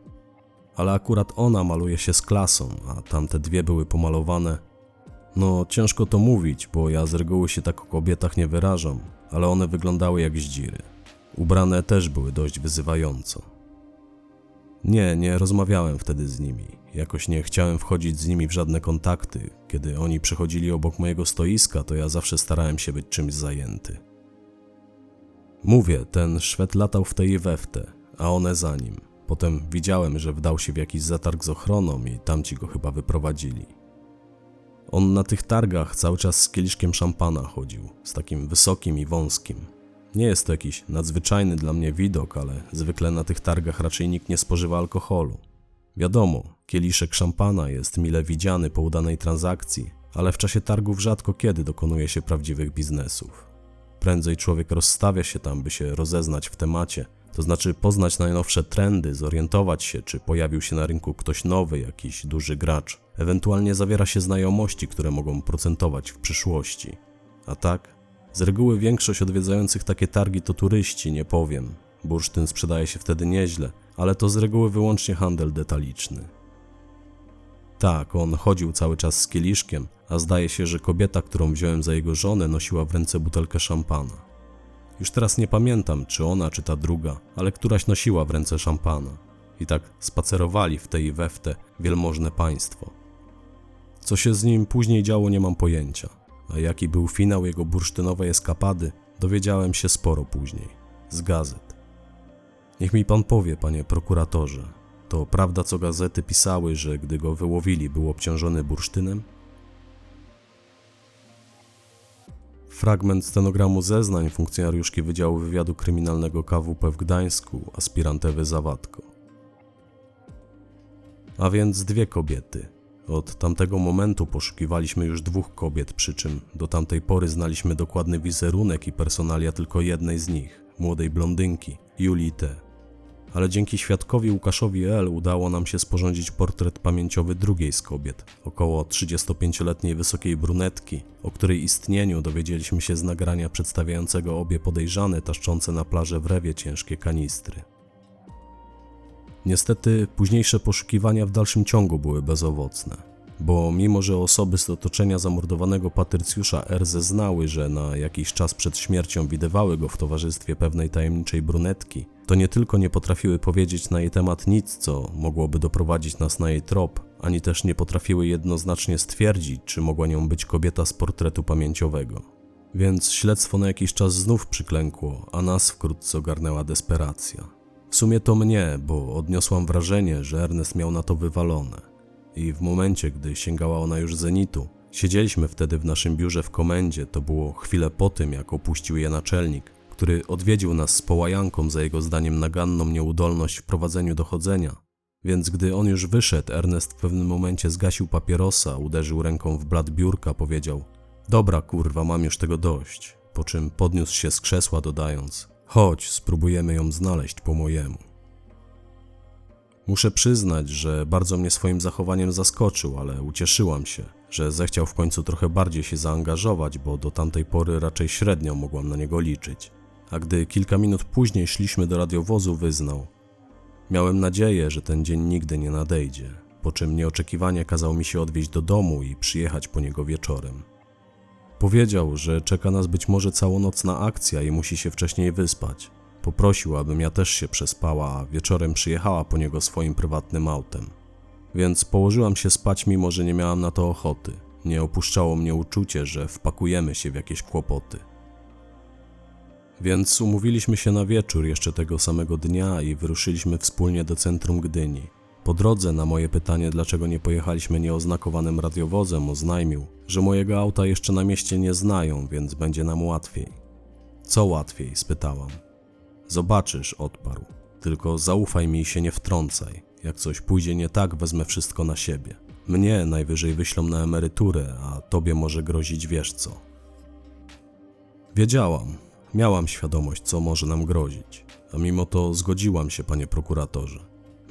Ale akurat ona maluje się z klasą, a tamte dwie były pomalowane no, ciężko to mówić, bo ja z reguły się tak o kobietach nie wyrażam, ale one wyglądały jak zdziry. Ubrane też były dość wyzywająco. Nie, nie rozmawiałem wtedy z nimi. Jakoś nie chciałem wchodzić z nimi w żadne kontakty. Kiedy oni przychodzili obok mojego stoiska, to ja zawsze starałem się być czymś zajęty. Mówię, ten Szwed latał w tej i we w te, a one za nim. Potem widziałem, że wdał się w jakiś zatarg z ochroną i tamci go chyba wyprowadzili. On na tych targach cały czas z kieliszkiem szampana chodził, z takim wysokim i wąskim. Nie jest to jakiś nadzwyczajny dla mnie widok, ale zwykle na tych targach raczej nikt nie spożywa alkoholu. Wiadomo, kieliszek szampana jest mile widziany po udanej transakcji, ale w czasie targów rzadko kiedy dokonuje się prawdziwych biznesów. Prędzej człowiek rozstawia się tam, by się rozeznać w temacie, to znaczy poznać najnowsze trendy, zorientować się, czy pojawił się na rynku ktoś nowy, jakiś duży gracz. Ewentualnie zawiera się znajomości, które mogą procentować w przyszłości. A tak? Z reguły większość odwiedzających takie targi to turyści, nie powiem. Bursztyn sprzedaje się wtedy nieźle, ale to z reguły wyłącznie handel detaliczny. Tak, on chodził cały czas z kieliszkiem, a zdaje się, że kobieta, którą wziąłem za jego żonę, nosiła w ręce butelkę szampana. Już teraz nie pamiętam, czy ona, czy ta druga, ale któraś nosiła w ręce szampana. I tak spacerowali w tej i we w te wielmożne państwo. Co się z nim później działo, nie mam pojęcia. A jaki był finał jego bursztynowej eskapady, dowiedziałem się sporo później. Z gazet. Niech mi pan powie, panie prokuratorze, to prawda, co gazety pisały, że gdy go wyłowili, był obciążony bursztynem? Fragment stenogramu zeznań funkcjonariuszki Wydziału Wywiadu Kryminalnego KWP w Gdańsku, aspirant Ewy Zawadko. A więc dwie kobiety. Od tamtego momentu poszukiwaliśmy już dwóch kobiet, przy czym do tamtej pory znaliśmy dokładny wizerunek i personalia tylko jednej z nich, młodej blondynki, Julii T ale dzięki świadkowi Łukaszowi L. udało nam się sporządzić portret pamięciowy drugiej z kobiet, około 35-letniej wysokiej brunetki, o której istnieniu dowiedzieliśmy się z nagrania przedstawiającego obie podejrzane taszczące na plaży w rewie ciężkie kanistry. Niestety późniejsze poszukiwania w dalszym ciągu były bezowocne, bo mimo że osoby z otoczenia zamordowanego Patrycjusza R. zeznały, że na jakiś czas przed śmiercią widywały go w towarzystwie pewnej tajemniczej brunetki, to nie tylko nie potrafiły powiedzieć na jej temat nic, co mogłoby doprowadzić nas na jej trop, ani też nie potrafiły jednoznacznie stwierdzić, czy mogła nią być kobieta z portretu pamięciowego. Więc śledztwo na jakiś czas znów przyklękło, a nas wkrótce ogarnęła desperacja. W sumie to mnie, bo odniosłam wrażenie, że Ernest miał na to wywalone. I w momencie, gdy sięgała ona już zenitu, siedzieliśmy wtedy w naszym biurze w komendzie, to było chwilę po tym, jak opuścił je naczelnik, który odwiedził nas z połajanką za jego zdaniem naganną nieudolność w prowadzeniu dochodzenia. Więc gdy on już wyszedł, Ernest w pewnym momencie zgasił papierosa, uderzył ręką w blat biurka, powiedział: Dobra, kurwa, mam już tego dość. Po czym podniósł się z krzesła, dodając: Chodź, spróbujemy ją znaleźć po mojemu. Muszę przyznać, że bardzo mnie swoim zachowaniem zaskoczył, ale ucieszyłam się, że zechciał w końcu trochę bardziej się zaangażować, bo do tamtej pory raczej średnio mogłam na niego liczyć a gdy kilka minut później szliśmy do radiowozu, wyznał: Miałem nadzieję, że ten dzień nigdy nie nadejdzie, po czym nieoczekiwanie kazał mi się odwieźć do domu i przyjechać po niego wieczorem. Powiedział, że czeka nas być może całonocna akcja i musi się wcześniej wyspać. Poprosił, abym ja też się przespała, a wieczorem przyjechała po niego swoim prywatnym autem. Więc położyłam się spać, mimo że nie miałam na to ochoty. Nie opuszczało mnie uczucie, że wpakujemy się w jakieś kłopoty. Więc umówiliśmy się na wieczór jeszcze tego samego dnia i wyruszyliśmy wspólnie do centrum Gdyni. Po drodze na moje pytanie, dlaczego nie pojechaliśmy nieoznakowanym radiowozem, oznajmił, że mojego auta jeszcze na mieście nie znają, więc będzie nam łatwiej. Co łatwiej? spytałam. Zobaczysz, odparł. Tylko zaufaj mi i się nie wtrącaj. Jak coś pójdzie nie tak, wezmę wszystko na siebie. Mnie najwyżej wyślą na emeryturę, a tobie może grozić wiesz co. Wiedziałam, Miałam świadomość, co może nam grozić, a mimo to zgodziłam się, panie prokuratorze.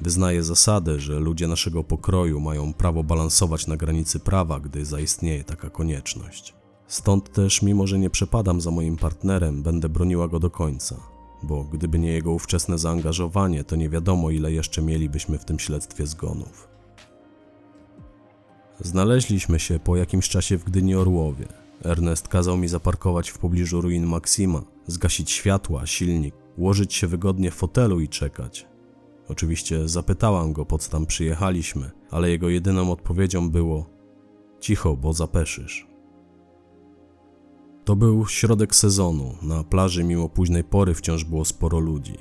Wyznaję zasadę, że ludzie naszego pokroju mają prawo balansować na granicy prawa, gdy zaistnieje taka konieczność. Stąd też, mimo że nie przepadam za moim partnerem, będę broniła go do końca, bo gdyby nie jego ówczesne zaangażowanie, to nie wiadomo, ile jeszcze mielibyśmy w tym śledztwie zgonów. Znaleźliśmy się po jakimś czasie w Gdyni Orłowie. Ernest kazał mi zaparkować w pobliżu ruin Maksima, zgasić światła, silnik, ułożyć się wygodnie w fotelu i czekać. Oczywiście zapytałam go, po co tam przyjechaliśmy, ale jego jedyną odpowiedzią było: Cicho, bo zapeszysz. To był środek sezonu. Na plaży mimo późnej pory wciąż było sporo ludzi.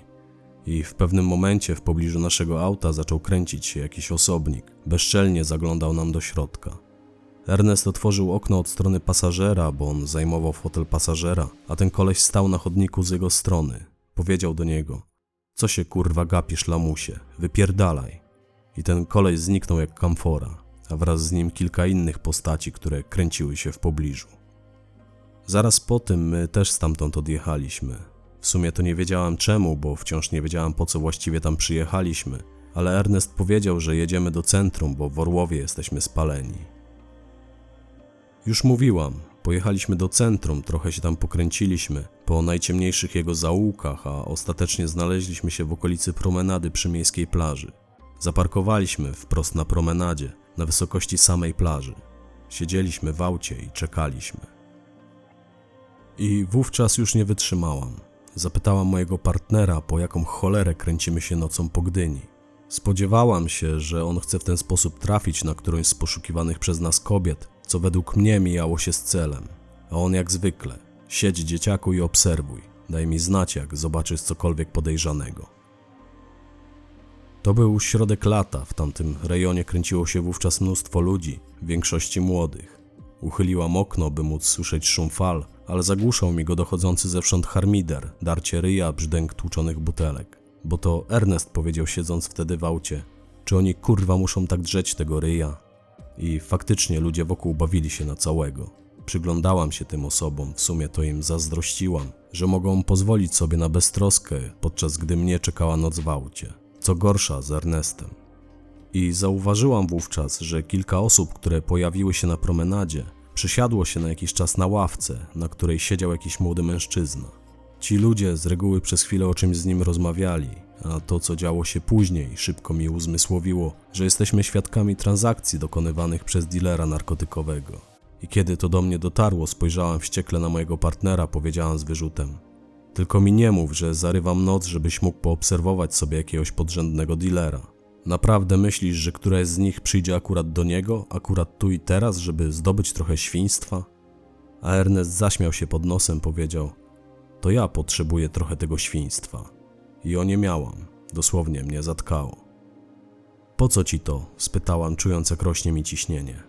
I w pewnym momencie w pobliżu naszego auta zaczął kręcić się jakiś osobnik. Bezczelnie zaglądał nam do środka. Ernest otworzył okno od strony pasażera, bo on zajmował fotel pasażera, a ten koleś stał na chodniku z jego strony. Powiedział do niego: Co się kurwa gapisz, lamusie? Wypierdalaj. I ten koleś zniknął jak kamfora, a wraz z nim kilka innych postaci, które kręciły się w pobliżu. Zaraz po tym my też stamtąd odjechaliśmy. W sumie to nie wiedziałam czemu, bo wciąż nie wiedziałam po co właściwie tam przyjechaliśmy, ale Ernest powiedział, że jedziemy do centrum, bo w Orłowie jesteśmy spaleni. Już mówiłam, pojechaliśmy do centrum, trochę się tam pokręciliśmy, po najciemniejszych jego zaułkach, a ostatecznie znaleźliśmy się w okolicy promenady przy miejskiej plaży. Zaparkowaliśmy wprost na promenadzie, na wysokości samej plaży. Siedzieliśmy w aucie i czekaliśmy. I wówczas już nie wytrzymałam. Zapytałam mojego partnera, po jaką cholerę kręcimy się nocą po Gdyni. Spodziewałam się, że on chce w ten sposób trafić na którąś z poszukiwanych przez nas kobiet, co według mnie mijało się z celem. A on jak zwykle, siedź dzieciaku i obserwuj. Daj mi znać, jak zobaczysz cokolwiek podejrzanego. To był środek lata, w tamtym rejonie kręciło się wówczas mnóstwo ludzi, w większości młodych. Uchyliłam okno, by móc słyszeć szum fal, ale zagłuszał mi go dochodzący zewsząd harmider, darcie ryja, brzdęk tłuczonych butelek. Bo to Ernest powiedział siedząc wtedy w aucie, czy oni kurwa muszą tak drzeć tego ryja? I faktycznie ludzie wokół bawili się na całego. Przyglądałam się tym osobom, w sumie to im zazdrościłam, że mogą pozwolić sobie na beztroskę, podczas gdy mnie czekała noc w aucie. Co gorsza z Ernestem. I zauważyłam wówczas, że kilka osób, które pojawiły się na promenadzie, przysiadło się na jakiś czas na ławce, na której siedział jakiś młody mężczyzna. Ci ludzie z reguły przez chwilę o czymś z nim rozmawiali, a to, co działo się później, szybko mi uzmysłowiło, że jesteśmy świadkami transakcji dokonywanych przez dilera narkotykowego. I kiedy to do mnie dotarło, spojrzałam wściekle na mojego partnera, powiedziałam z wyrzutem: Tylko mi nie mów, że zarywam noc, żebyś mógł poobserwować sobie jakiegoś podrzędnego dilera. Naprawdę myślisz, że któraś z nich przyjdzie akurat do niego, akurat tu i teraz, żeby zdobyć trochę świństwa? A Ernest zaśmiał się pod nosem, powiedział: To ja potrzebuję trochę tego świństwa. I o nie miałam. Dosłownie mnie zatkało. Po co ci to? spytałam, czując jak rośnie mi ciśnienie.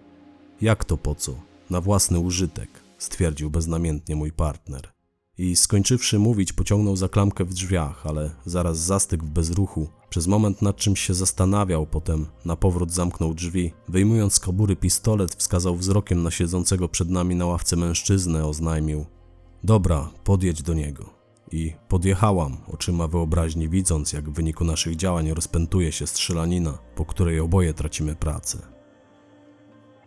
Jak to po co? Na własny użytek, stwierdził beznamiętnie mój partner. I skończywszy mówić, pociągnął za klamkę w drzwiach, ale zaraz zastygł w bezruchu. Przez moment nad czymś się zastanawiał, potem na powrót zamknął drzwi. Wyjmując z kabury pistolet, wskazał wzrokiem na siedzącego przed nami na ławce mężczyznę, oznajmił: Dobra, podjedź do niego. I podjechałam, oczyma wyobraźni widząc, jak w wyniku naszych działań rozpętuje się strzelanina, po której oboje tracimy pracę.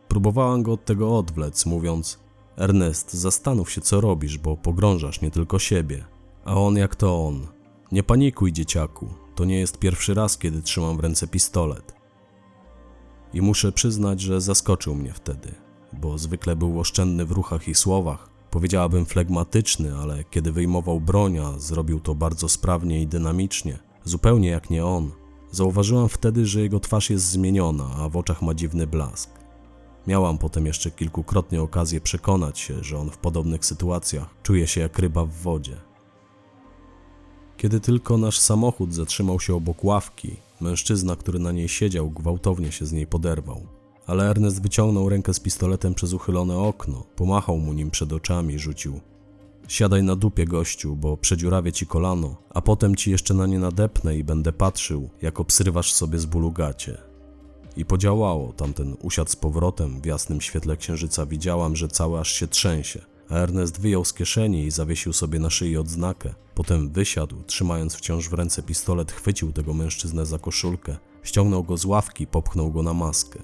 Próbowałam go od tego odwlec, mówiąc: Ernest, zastanów się, co robisz, bo pogrążasz nie tylko siebie. A on jak to on. Nie panikuj, dzieciaku. To nie jest pierwszy raz, kiedy trzymam w ręce pistolet. I muszę przyznać, że zaskoczył mnie wtedy, bo zwykle był oszczędny w ruchach i słowach. Powiedziałabym flegmatyczny, ale kiedy wyjmował broń, a zrobił to bardzo sprawnie i dynamicznie, zupełnie jak nie on. Zauważyłam wtedy, że jego twarz jest zmieniona, a w oczach ma dziwny blask. Miałam potem jeszcze kilkukrotnie okazję przekonać się, że on w podobnych sytuacjach czuje się jak ryba w wodzie. Kiedy tylko nasz samochód zatrzymał się obok ławki, mężczyzna, który na niej siedział, gwałtownie się z niej poderwał. Ale Ernest wyciągnął rękę z pistoletem przez uchylone okno, pomachał mu nim przed oczami i rzucił. Siadaj na dupie, gościu, bo przedziurawię ci kolano, a potem ci jeszcze na nie nadepnę i będę patrzył, jak obsrywasz sobie z bólu gacie. I podziałało, tamten usiadł z powrotem, w jasnym świetle księżyca widziałam, że cały aż się trzęsie. A Ernest wyjął z kieszeni i zawiesił sobie na szyi odznakę. Potem wysiadł, trzymając wciąż w ręce pistolet, chwycił tego mężczyznę za koszulkę, ściągnął go z ławki, popchnął go na maskę.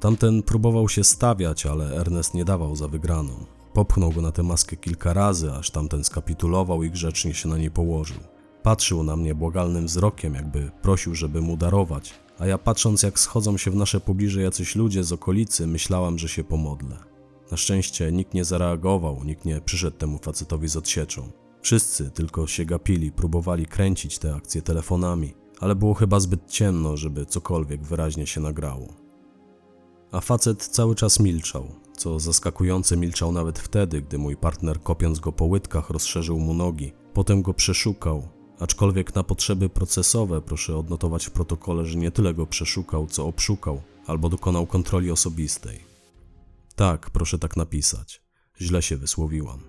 Tamten próbował się stawiać, ale Ernest nie dawał za wygraną. Popchnął go na tę maskę kilka razy, aż tamten skapitulował i grzecznie się na niej położył. Patrzył na mnie błagalnym wzrokiem, jakby prosił, żeby mu darować, a ja patrząc jak schodzą się w nasze pobliże jacyś ludzie z okolicy, myślałam, że się pomodlę. Na szczęście nikt nie zareagował, nikt nie przyszedł temu facetowi z odsieczą. Wszyscy tylko się gapili, próbowali kręcić te akcje telefonami, ale było chyba zbyt ciemno, żeby cokolwiek wyraźnie się nagrało. A facet cały czas milczał. Co zaskakujące, milczał nawet wtedy, gdy mój partner, kopiąc go po łydkach, rozszerzył mu nogi. Potem go przeszukał, aczkolwiek na potrzeby procesowe proszę odnotować w protokole, że nie tyle go przeszukał, co obszukał albo dokonał kontroli osobistej. Tak, proszę tak napisać. Źle się wysłowiłam.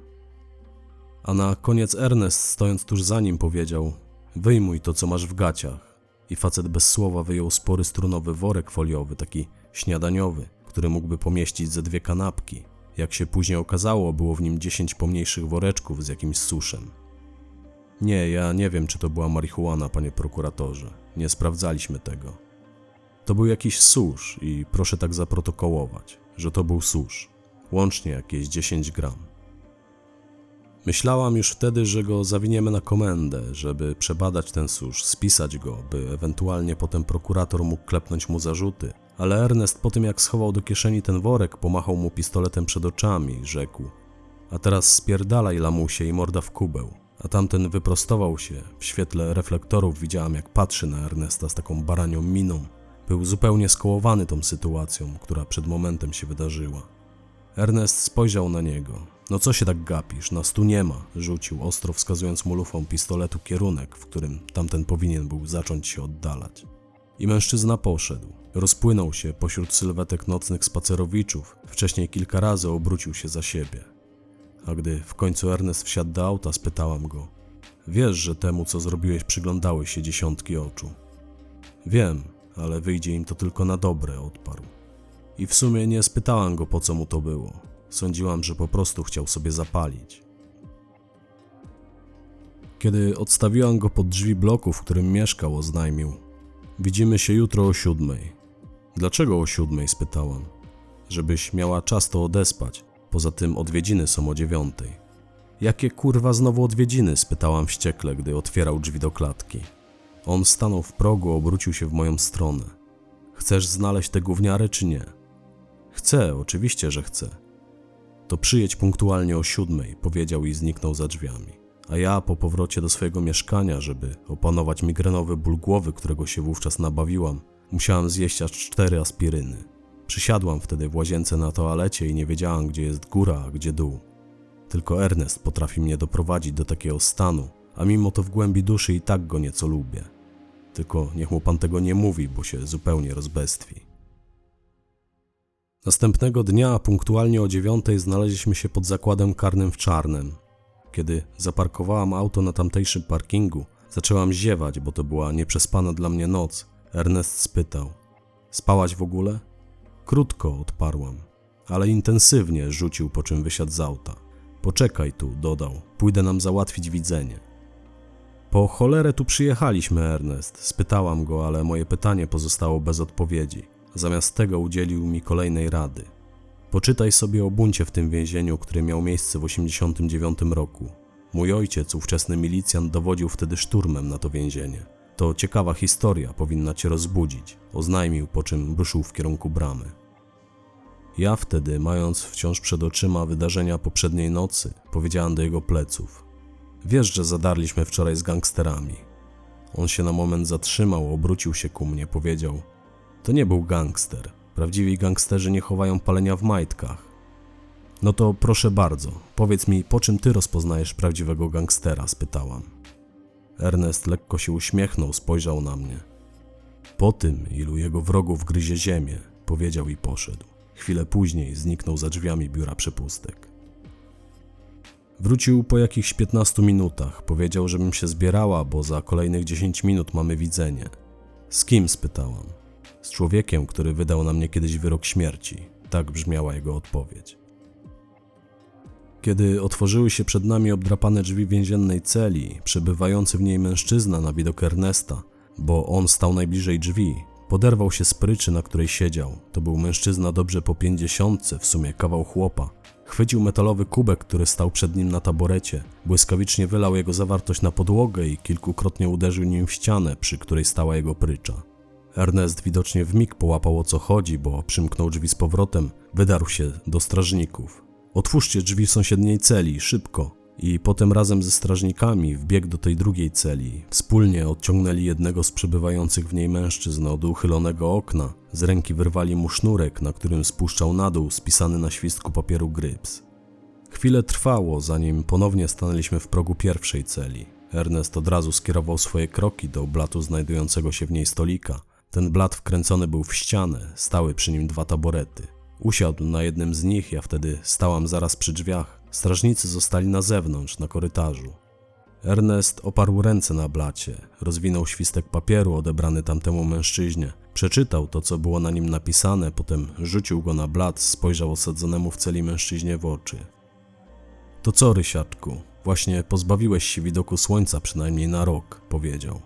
A na koniec Ernest, stojąc tuż za nim, powiedział: Wyjmuj to, co masz w gaciach. I facet bez słowa wyjął spory strunowy worek foliowy, taki śniadaniowy, który mógłby pomieścić ze dwie kanapki. Jak się później okazało, było w nim dziesięć pomniejszych woreczków z jakimś suszem. Nie, ja nie wiem, czy to była marihuana, panie prokuratorze. Nie sprawdzaliśmy tego. To był jakiś susz i proszę tak zaprotokołować, że to był susz. Łącznie jakieś 10 gram. Myślałam już wtedy, że go zawiniemy na komendę, żeby przebadać ten susz, spisać go, by ewentualnie potem prokurator mógł klepnąć mu zarzuty. Ale Ernest po tym jak schował do kieszeni ten worek, pomachał mu pistoletem przed oczami, rzekł: A teraz spierdalaj lamusie i morda w kubeł. A tamten wyprostował się. W świetle reflektorów widziałam, jak patrzy na Ernesta z taką baranią miną. Był zupełnie skołowany tą sytuacją, która przed momentem się wydarzyła. Ernest spojrzał na niego. No co się tak gapisz? Nas tu nie ma, rzucił ostro wskazując mu lufą pistoletu kierunek, w którym tamten powinien był zacząć się oddalać. I mężczyzna poszedł. Rozpłynął się pośród sylwetek nocnych spacerowiczów. Wcześniej kilka razy obrócił się za siebie. A gdy w końcu Ernest wsiadł do auta, spytałam go: Wiesz, że temu, co zrobiłeś, przyglądały się dziesiątki oczu. Wiem, ale wyjdzie im to tylko na dobre, odparł. I w sumie nie spytałam go, po co mu to było. Sądziłam, że po prostu chciał sobie zapalić. Kiedy odstawiłam go pod drzwi bloku, w którym mieszkał, oznajmił: Widzimy się jutro o siódmej. Dlaczego o siódmej? spytałam. Żebyś miała czas to odespać. Poza tym odwiedziny są o dziewiątej. Jakie kurwa znowu odwiedziny? spytałam wściekle, gdy otwierał drzwi do klatki. On stanął w progu, obrócił się w moją stronę. Chcesz znaleźć tę gówniarę, czy nie? Chcę, oczywiście, że chcę. To przyjedź punktualnie o siódmej, powiedział i zniknął za drzwiami. A ja po powrocie do swojego mieszkania, żeby opanować migrenowy ból głowy, którego się wówczas nabawiłam, musiałam zjeść aż cztery aspiryny. Przysiadłam wtedy w łazience na toalecie i nie wiedziałam, gdzie jest góra, a gdzie dół. Tylko Ernest potrafi mnie doprowadzić do takiego stanu, a mimo to w głębi duszy i tak go nieco lubię. Tylko niech mu pan tego nie mówi, bo się zupełnie rozbestwi. Następnego dnia, punktualnie o dziewiątej, znaleźliśmy się pod zakładem karnym w Czarnem. Kiedy zaparkowałam auto na tamtejszym parkingu, zaczęłam ziewać, bo to była nieprzespana dla mnie noc. Ernest spytał: Spałaś w ogóle? Krótko odparłam, ale intensywnie rzucił, po czym wysiadł z auta. Poczekaj tu, dodał, pójdę nam załatwić widzenie. Po cholerę tu przyjechaliśmy, Ernest. Spytałam go, ale moje pytanie pozostało bez odpowiedzi. Zamiast tego udzielił mi kolejnej rady. Poczytaj sobie o buncie w tym więzieniu, który miał miejsce w 89 roku. Mój ojciec, ówczesny milicjant, dowodził wtedy szturmem na to więzienie. To ciekawa historia, powinna cię rozbudzić, oznajmił, po czym ruszył w kierunku bramy. Ja wtedy, mając wciąż przed oczyma wydarzenia poprzedniej nocy, powiedziałam do jego pleców: Wiesz, że zadarliśmy wczoraj z gangsterami. On się na moment zatrzymał, obrócił się ku mnie, powiedział: To nie był gangster. Prawdziwi gangsterzy nie chowają palenia w majtkach. No to proszę bardzo, powiedz mi, po czym ty rozpoznajesz prawdziwego gangstera? spytałam. Ernest lekko się uśmiechnął, spojrzał na mnie. Po tym, ilu jego wrogów gryzie ziemię, powiedział i poszedł. Chwilę później zniknął za drzwiami biura przepustek. Wrócił po jakichś 15 minutach. Powiedział, żebym się zbierała, bo za kolejnych 10 minut mamy widzenie. Z kim? spytałam. Z człowiekiem, który wydał na mnie kiedyś wyrok śmierci. Tak brzmiała jego odpowiedź. Kiedy otworzyły się przed nami obdrapane drzwi więziennej celi, przebywający w niej mężczyzna na widok Ernesta, bo on stał najbliżej drzwi, poderwał się z pryczy, na której siedział. To był mężczyzna dobrze po pięćdziesiątce, w sumie kawał chłopa. Chwycił metalowy kubek, który stał przed nim na taborecie, błyskawicznie wylał jego zawartość na podłogę i kilkukrotnie uderzył nim w ścianę, przy której stała jego prycza. Ernest widocznie w mig połapał o co chodzi, bo przymknął drzwi z powrotem, wydarł się do strażników. Otwórzcie drzwi sąsiedniej celi, szybko. I potem razem ze strażnikami wbiegł do tej drugiej celi. Wspólnie odciągnęli jednego z przebywających w niej mężczyzn od uchylonego okna. Z ręki wyrwali mu sznurek, na którym spuszczał na dół spisany na świstku papieru gryps. Chwilę trwało, zanim ponownie stanęliśmy w progu pierwszej celi. Ernest od razu skierował swoje kroki do blatu znajdującego się w niej stolika. Ten blat wkręcony był w ścianę, stały przy nim dwa taborety. Usiadł na jednym z nich, ja wtedy stałam zaraz przy drzwiach. Strażnicy zostali na zewnątrz, na korytarzu. Ernest oparł ręce na blacie, rozwinął świstek papieru odebrany tamtemu mężczyźnie, przeczytał to, co było na nim napisane, potem rzucił go na blat, spojrzał osadzonemu w celi mężczyźnie w oczy. To co, Rysiaczku? Właśnie pozbawiłeś się widoku słońca przynajmniej na rok, powiedział.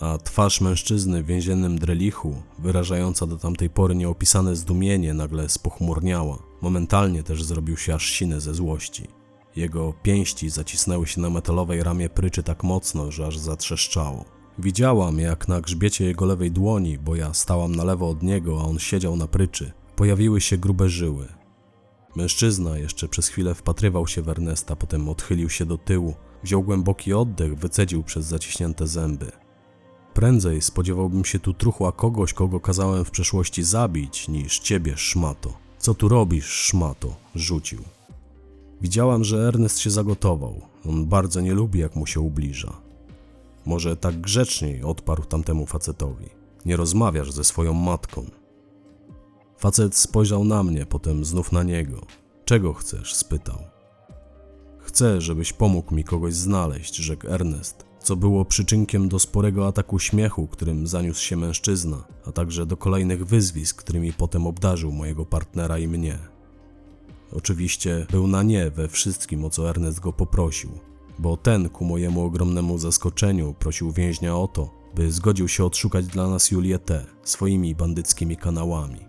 A twarz mężczyzny w więziennym drelichu, wyrażająca do tamtej pory nieopisane zdumienie, nagle spochmurniała. Momentalnie też zrobił się aż siny ze złości. Jego pięści zacisnęły się na metalowej ramie pryczy tak mocno, że aż zatrzeszczało. Widziałam, jak na grzbiecie jego lewej dłoni, bo ja stałam na lewo od niego, a on siedział na pryczy, pojawiły się grube żyły. Mężczyzna jeszcze przez chwilę wpatrywał się w Ernesta, potem odchylił się do tyłu, wziął głęboki oddech, wycedził przez zaciśnięte zęby. Prędzej spodziewałbym się tu truchła kogoś, kogo kazałem w przeszłości zabić, niż ciebie, szmato. Co tu robisz, szmato? Rzucił. Widziałam, że Ernest się zagotował. On bardzo nie lubi, jak mu się ubliża. Może tak grzeczniej odparł tamtemu facetowi. Nie rozmawiasz ze swoją matką. Facet spojrzał na mnie, potem znów na niego. Czego chcesz? spytał. Chcę, żebyś pomógł mi kogoś znaleźć, rzekł Ernest, co było przyczynkiem do sporego ataku śmiechu, którym zaniósł się mężczyzna, a także do kolejnych wyzwisk, którymi potem obdarzył mojego partnera i mnie. Oczywiście był na nie we wszystkim, o co Ernest go poprosił, bo ten, ku mojemu ogromnemu zaskoczeniu, prosił więźnia o to, by zgodził się odszukać dla nas Julietę swoimi bandyckimi kanałami.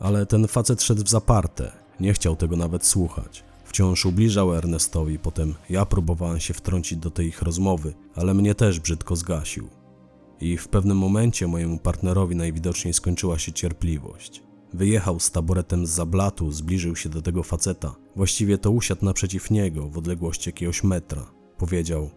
Ale ten facet szedł w zaparte, nie chciał tego nawet słuchać. Wciąż ubliżał Ernestowi, potem ja próbowałem się wtrącić do tej ich rozmowy, ale mnie też brzydko zgasił. I w pewnym momencie mojemu partnerowi najwidoczniej skończyła się cierpliwość. Wyjechał z taboretem z zablatu, zbliżył się do tego faceta. Właściwie to usiadł naprzeciw niego, w odległości jakiegoś metra. Powiedział: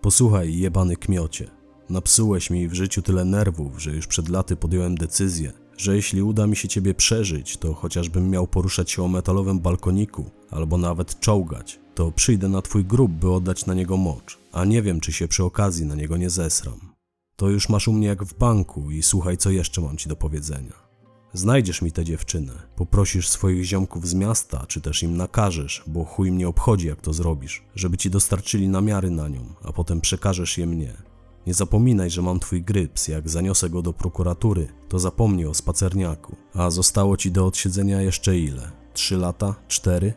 Posłuchaj, jebany kmiocie. Napsułeś mi w życiu tyle nerwów, że już przed laty podjąłem decyzję, że jeśli uda mi się ciebie przeżyć, to chociażbym miał poruszać się o metalowym balkoniku, albo nawet czołgać, to przyjdę na twój grób, by oddać na niego mocz, a nie wiem, czy się przy okazji na niego nie zesram. To już masz u mnie jak w banku i słuchaj, co jeszcze mam ci do powiedzenia. Znajdziesz mi tę dziewczynę, poprosisz swoich ziomków z miasta, czy też im nakażesz, bo chuj mnie obchodzi, jak to zrobisz, żeby ci dostarczyli namiary na nią, a potem przekażesz je mnie. Nie zapominaj, że mam twój gryps. Jak zaniosę go do prokuratury, to zapomnij o spacerniaku. A zostało ci do odsiedzenia jeszcze ile? Trzy lata? Cztery?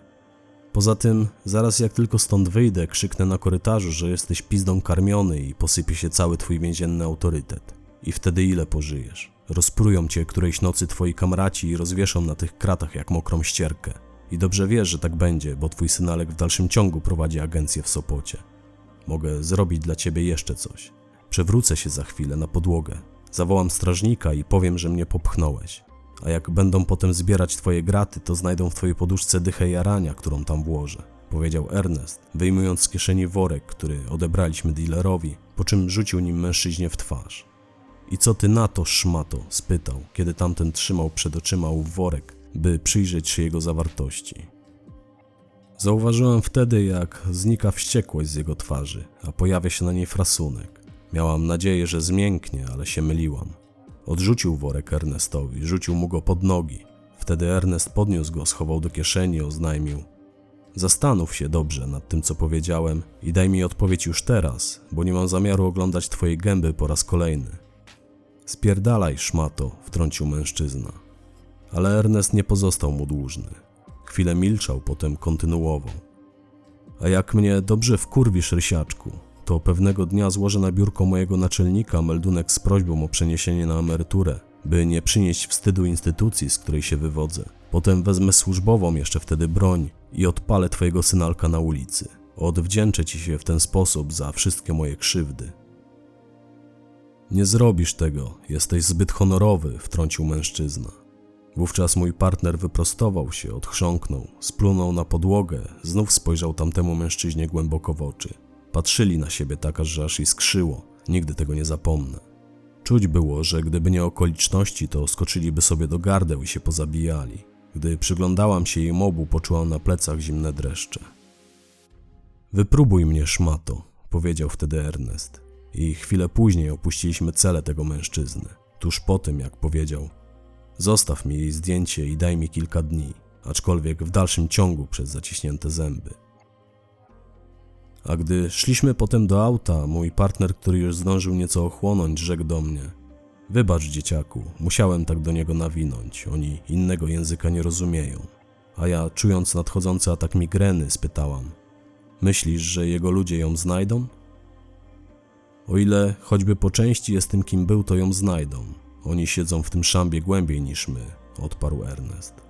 Poza tym, zaraz jak tylko stąd wyjdę, krzyknę na korytarzu, że jesteś pizdą karmiony i posypie się cały twój więzienny autorytet. I wtedy ile pożyjesz? Rozprują cię którejś nocy twoi kamraci i rozwieszą na tych kratach jak mokrą ścierkę. I dobrze wiesz, że tak będzie, bo twój synalek w dalszym ciągu prowadzi agencję w Sopocie. Mogę zrobić dla ciebie jeszcze coś. Przewrócę się za chwilę na podłogę. Zawołam strażnika i powiem, że mnie popchnąłeś. A jak będą potem zbierać twoje graty, to znajdą w twojej poduszce dychę jarania, którą tam włożę. Powiedział Ernest, wyjmując z kieszeni worek, który odebraliśmy dealerowi, po czym rzucił nim mężczyźnie w twarz. I co ty na to, szmato? spytał, kiedy tamten trzymał przed oczyma worek, by przyjrzeć się jego zawartości. Zauważyłem wtedy, jak znika wściekłość z jego twarzy, a pojawia się na niej frasunek. Miałam nadzieję, że zmięknie, ale się myliłam. Odrzucił worek Ernestowi, rzucił mu go pod nogi. Wtedy Ernest podniósł go, schował do kieszeni, oznajmił: Zastanów się dobrze nad tym, co powiedziałem i daj mi odpowiedź już teraz, bo nie mam zamiaru oglądać twojej gęby po raz kolejny. Spierdalaj, szmato, wtrącił mężczyzna. Ale Ernest nie pozostał mu dłużny. Chwilę milczał, potem kontynuował. A jak mnie dobrze wkurwisz, rysiaczku, to pewnego dnia złożę na biurko mojego naczelnika meldunek z prośbą o przeniesienie na emeryturę, by nie przynieść wstydu instytucji, z której się wywodzę. Potem wezmę służbową jeszcze wtedy broń i odpalę twojego synalka na ulicy. Odwdzięczę ci się w ten sposób za wszystkie moje krzywdy. Nie zrobisz tego, jesteś zbyt honorowy, wtrącił mężczyzna. Wówczas mój partner wyprostował się, odchrząknął, splunął na podłogę, znów spojrzał tamtemu mężczyźnie głęboko w oczy. Patrzyli na siebie tak, że aż iskrzyło. Nigdy tego nie zapomnę. Czuć było, że gdyby nie okoliczności, to skoczyliby sobie do gardeł i się pozabijali. Gdy przyglądałam się im obu, poczułam na plecach zimne dreszcze. Wypróbuj mnie, szmato, powiedział wtedy Ernest. I chwilę później opuściliśmy cele tego mężczyzny. Tuż po tym, jak powiedział: Zostaw mi jej zdjęcie i daj mi kilka dni, aczkolwiek w dalszym ciągu przez zaciśnięte zęby. A gdy szliśmy potem do auta, mój partner, który już zdążył nieco ochłonąć, rzekł do mnie: Wybacz, dzieciaku, musiałem tak do niego nawinąć. Oni innego języka nie rozumieją. A ja, czując nadchodzący atak migreny, spytałam: Myślisz, że jego ludzie ją znajdą? O ile choćby po części jestem kim był, to ją znajdą. Oni siedzą w tym szambie głębiej niż my, odparł Ernest.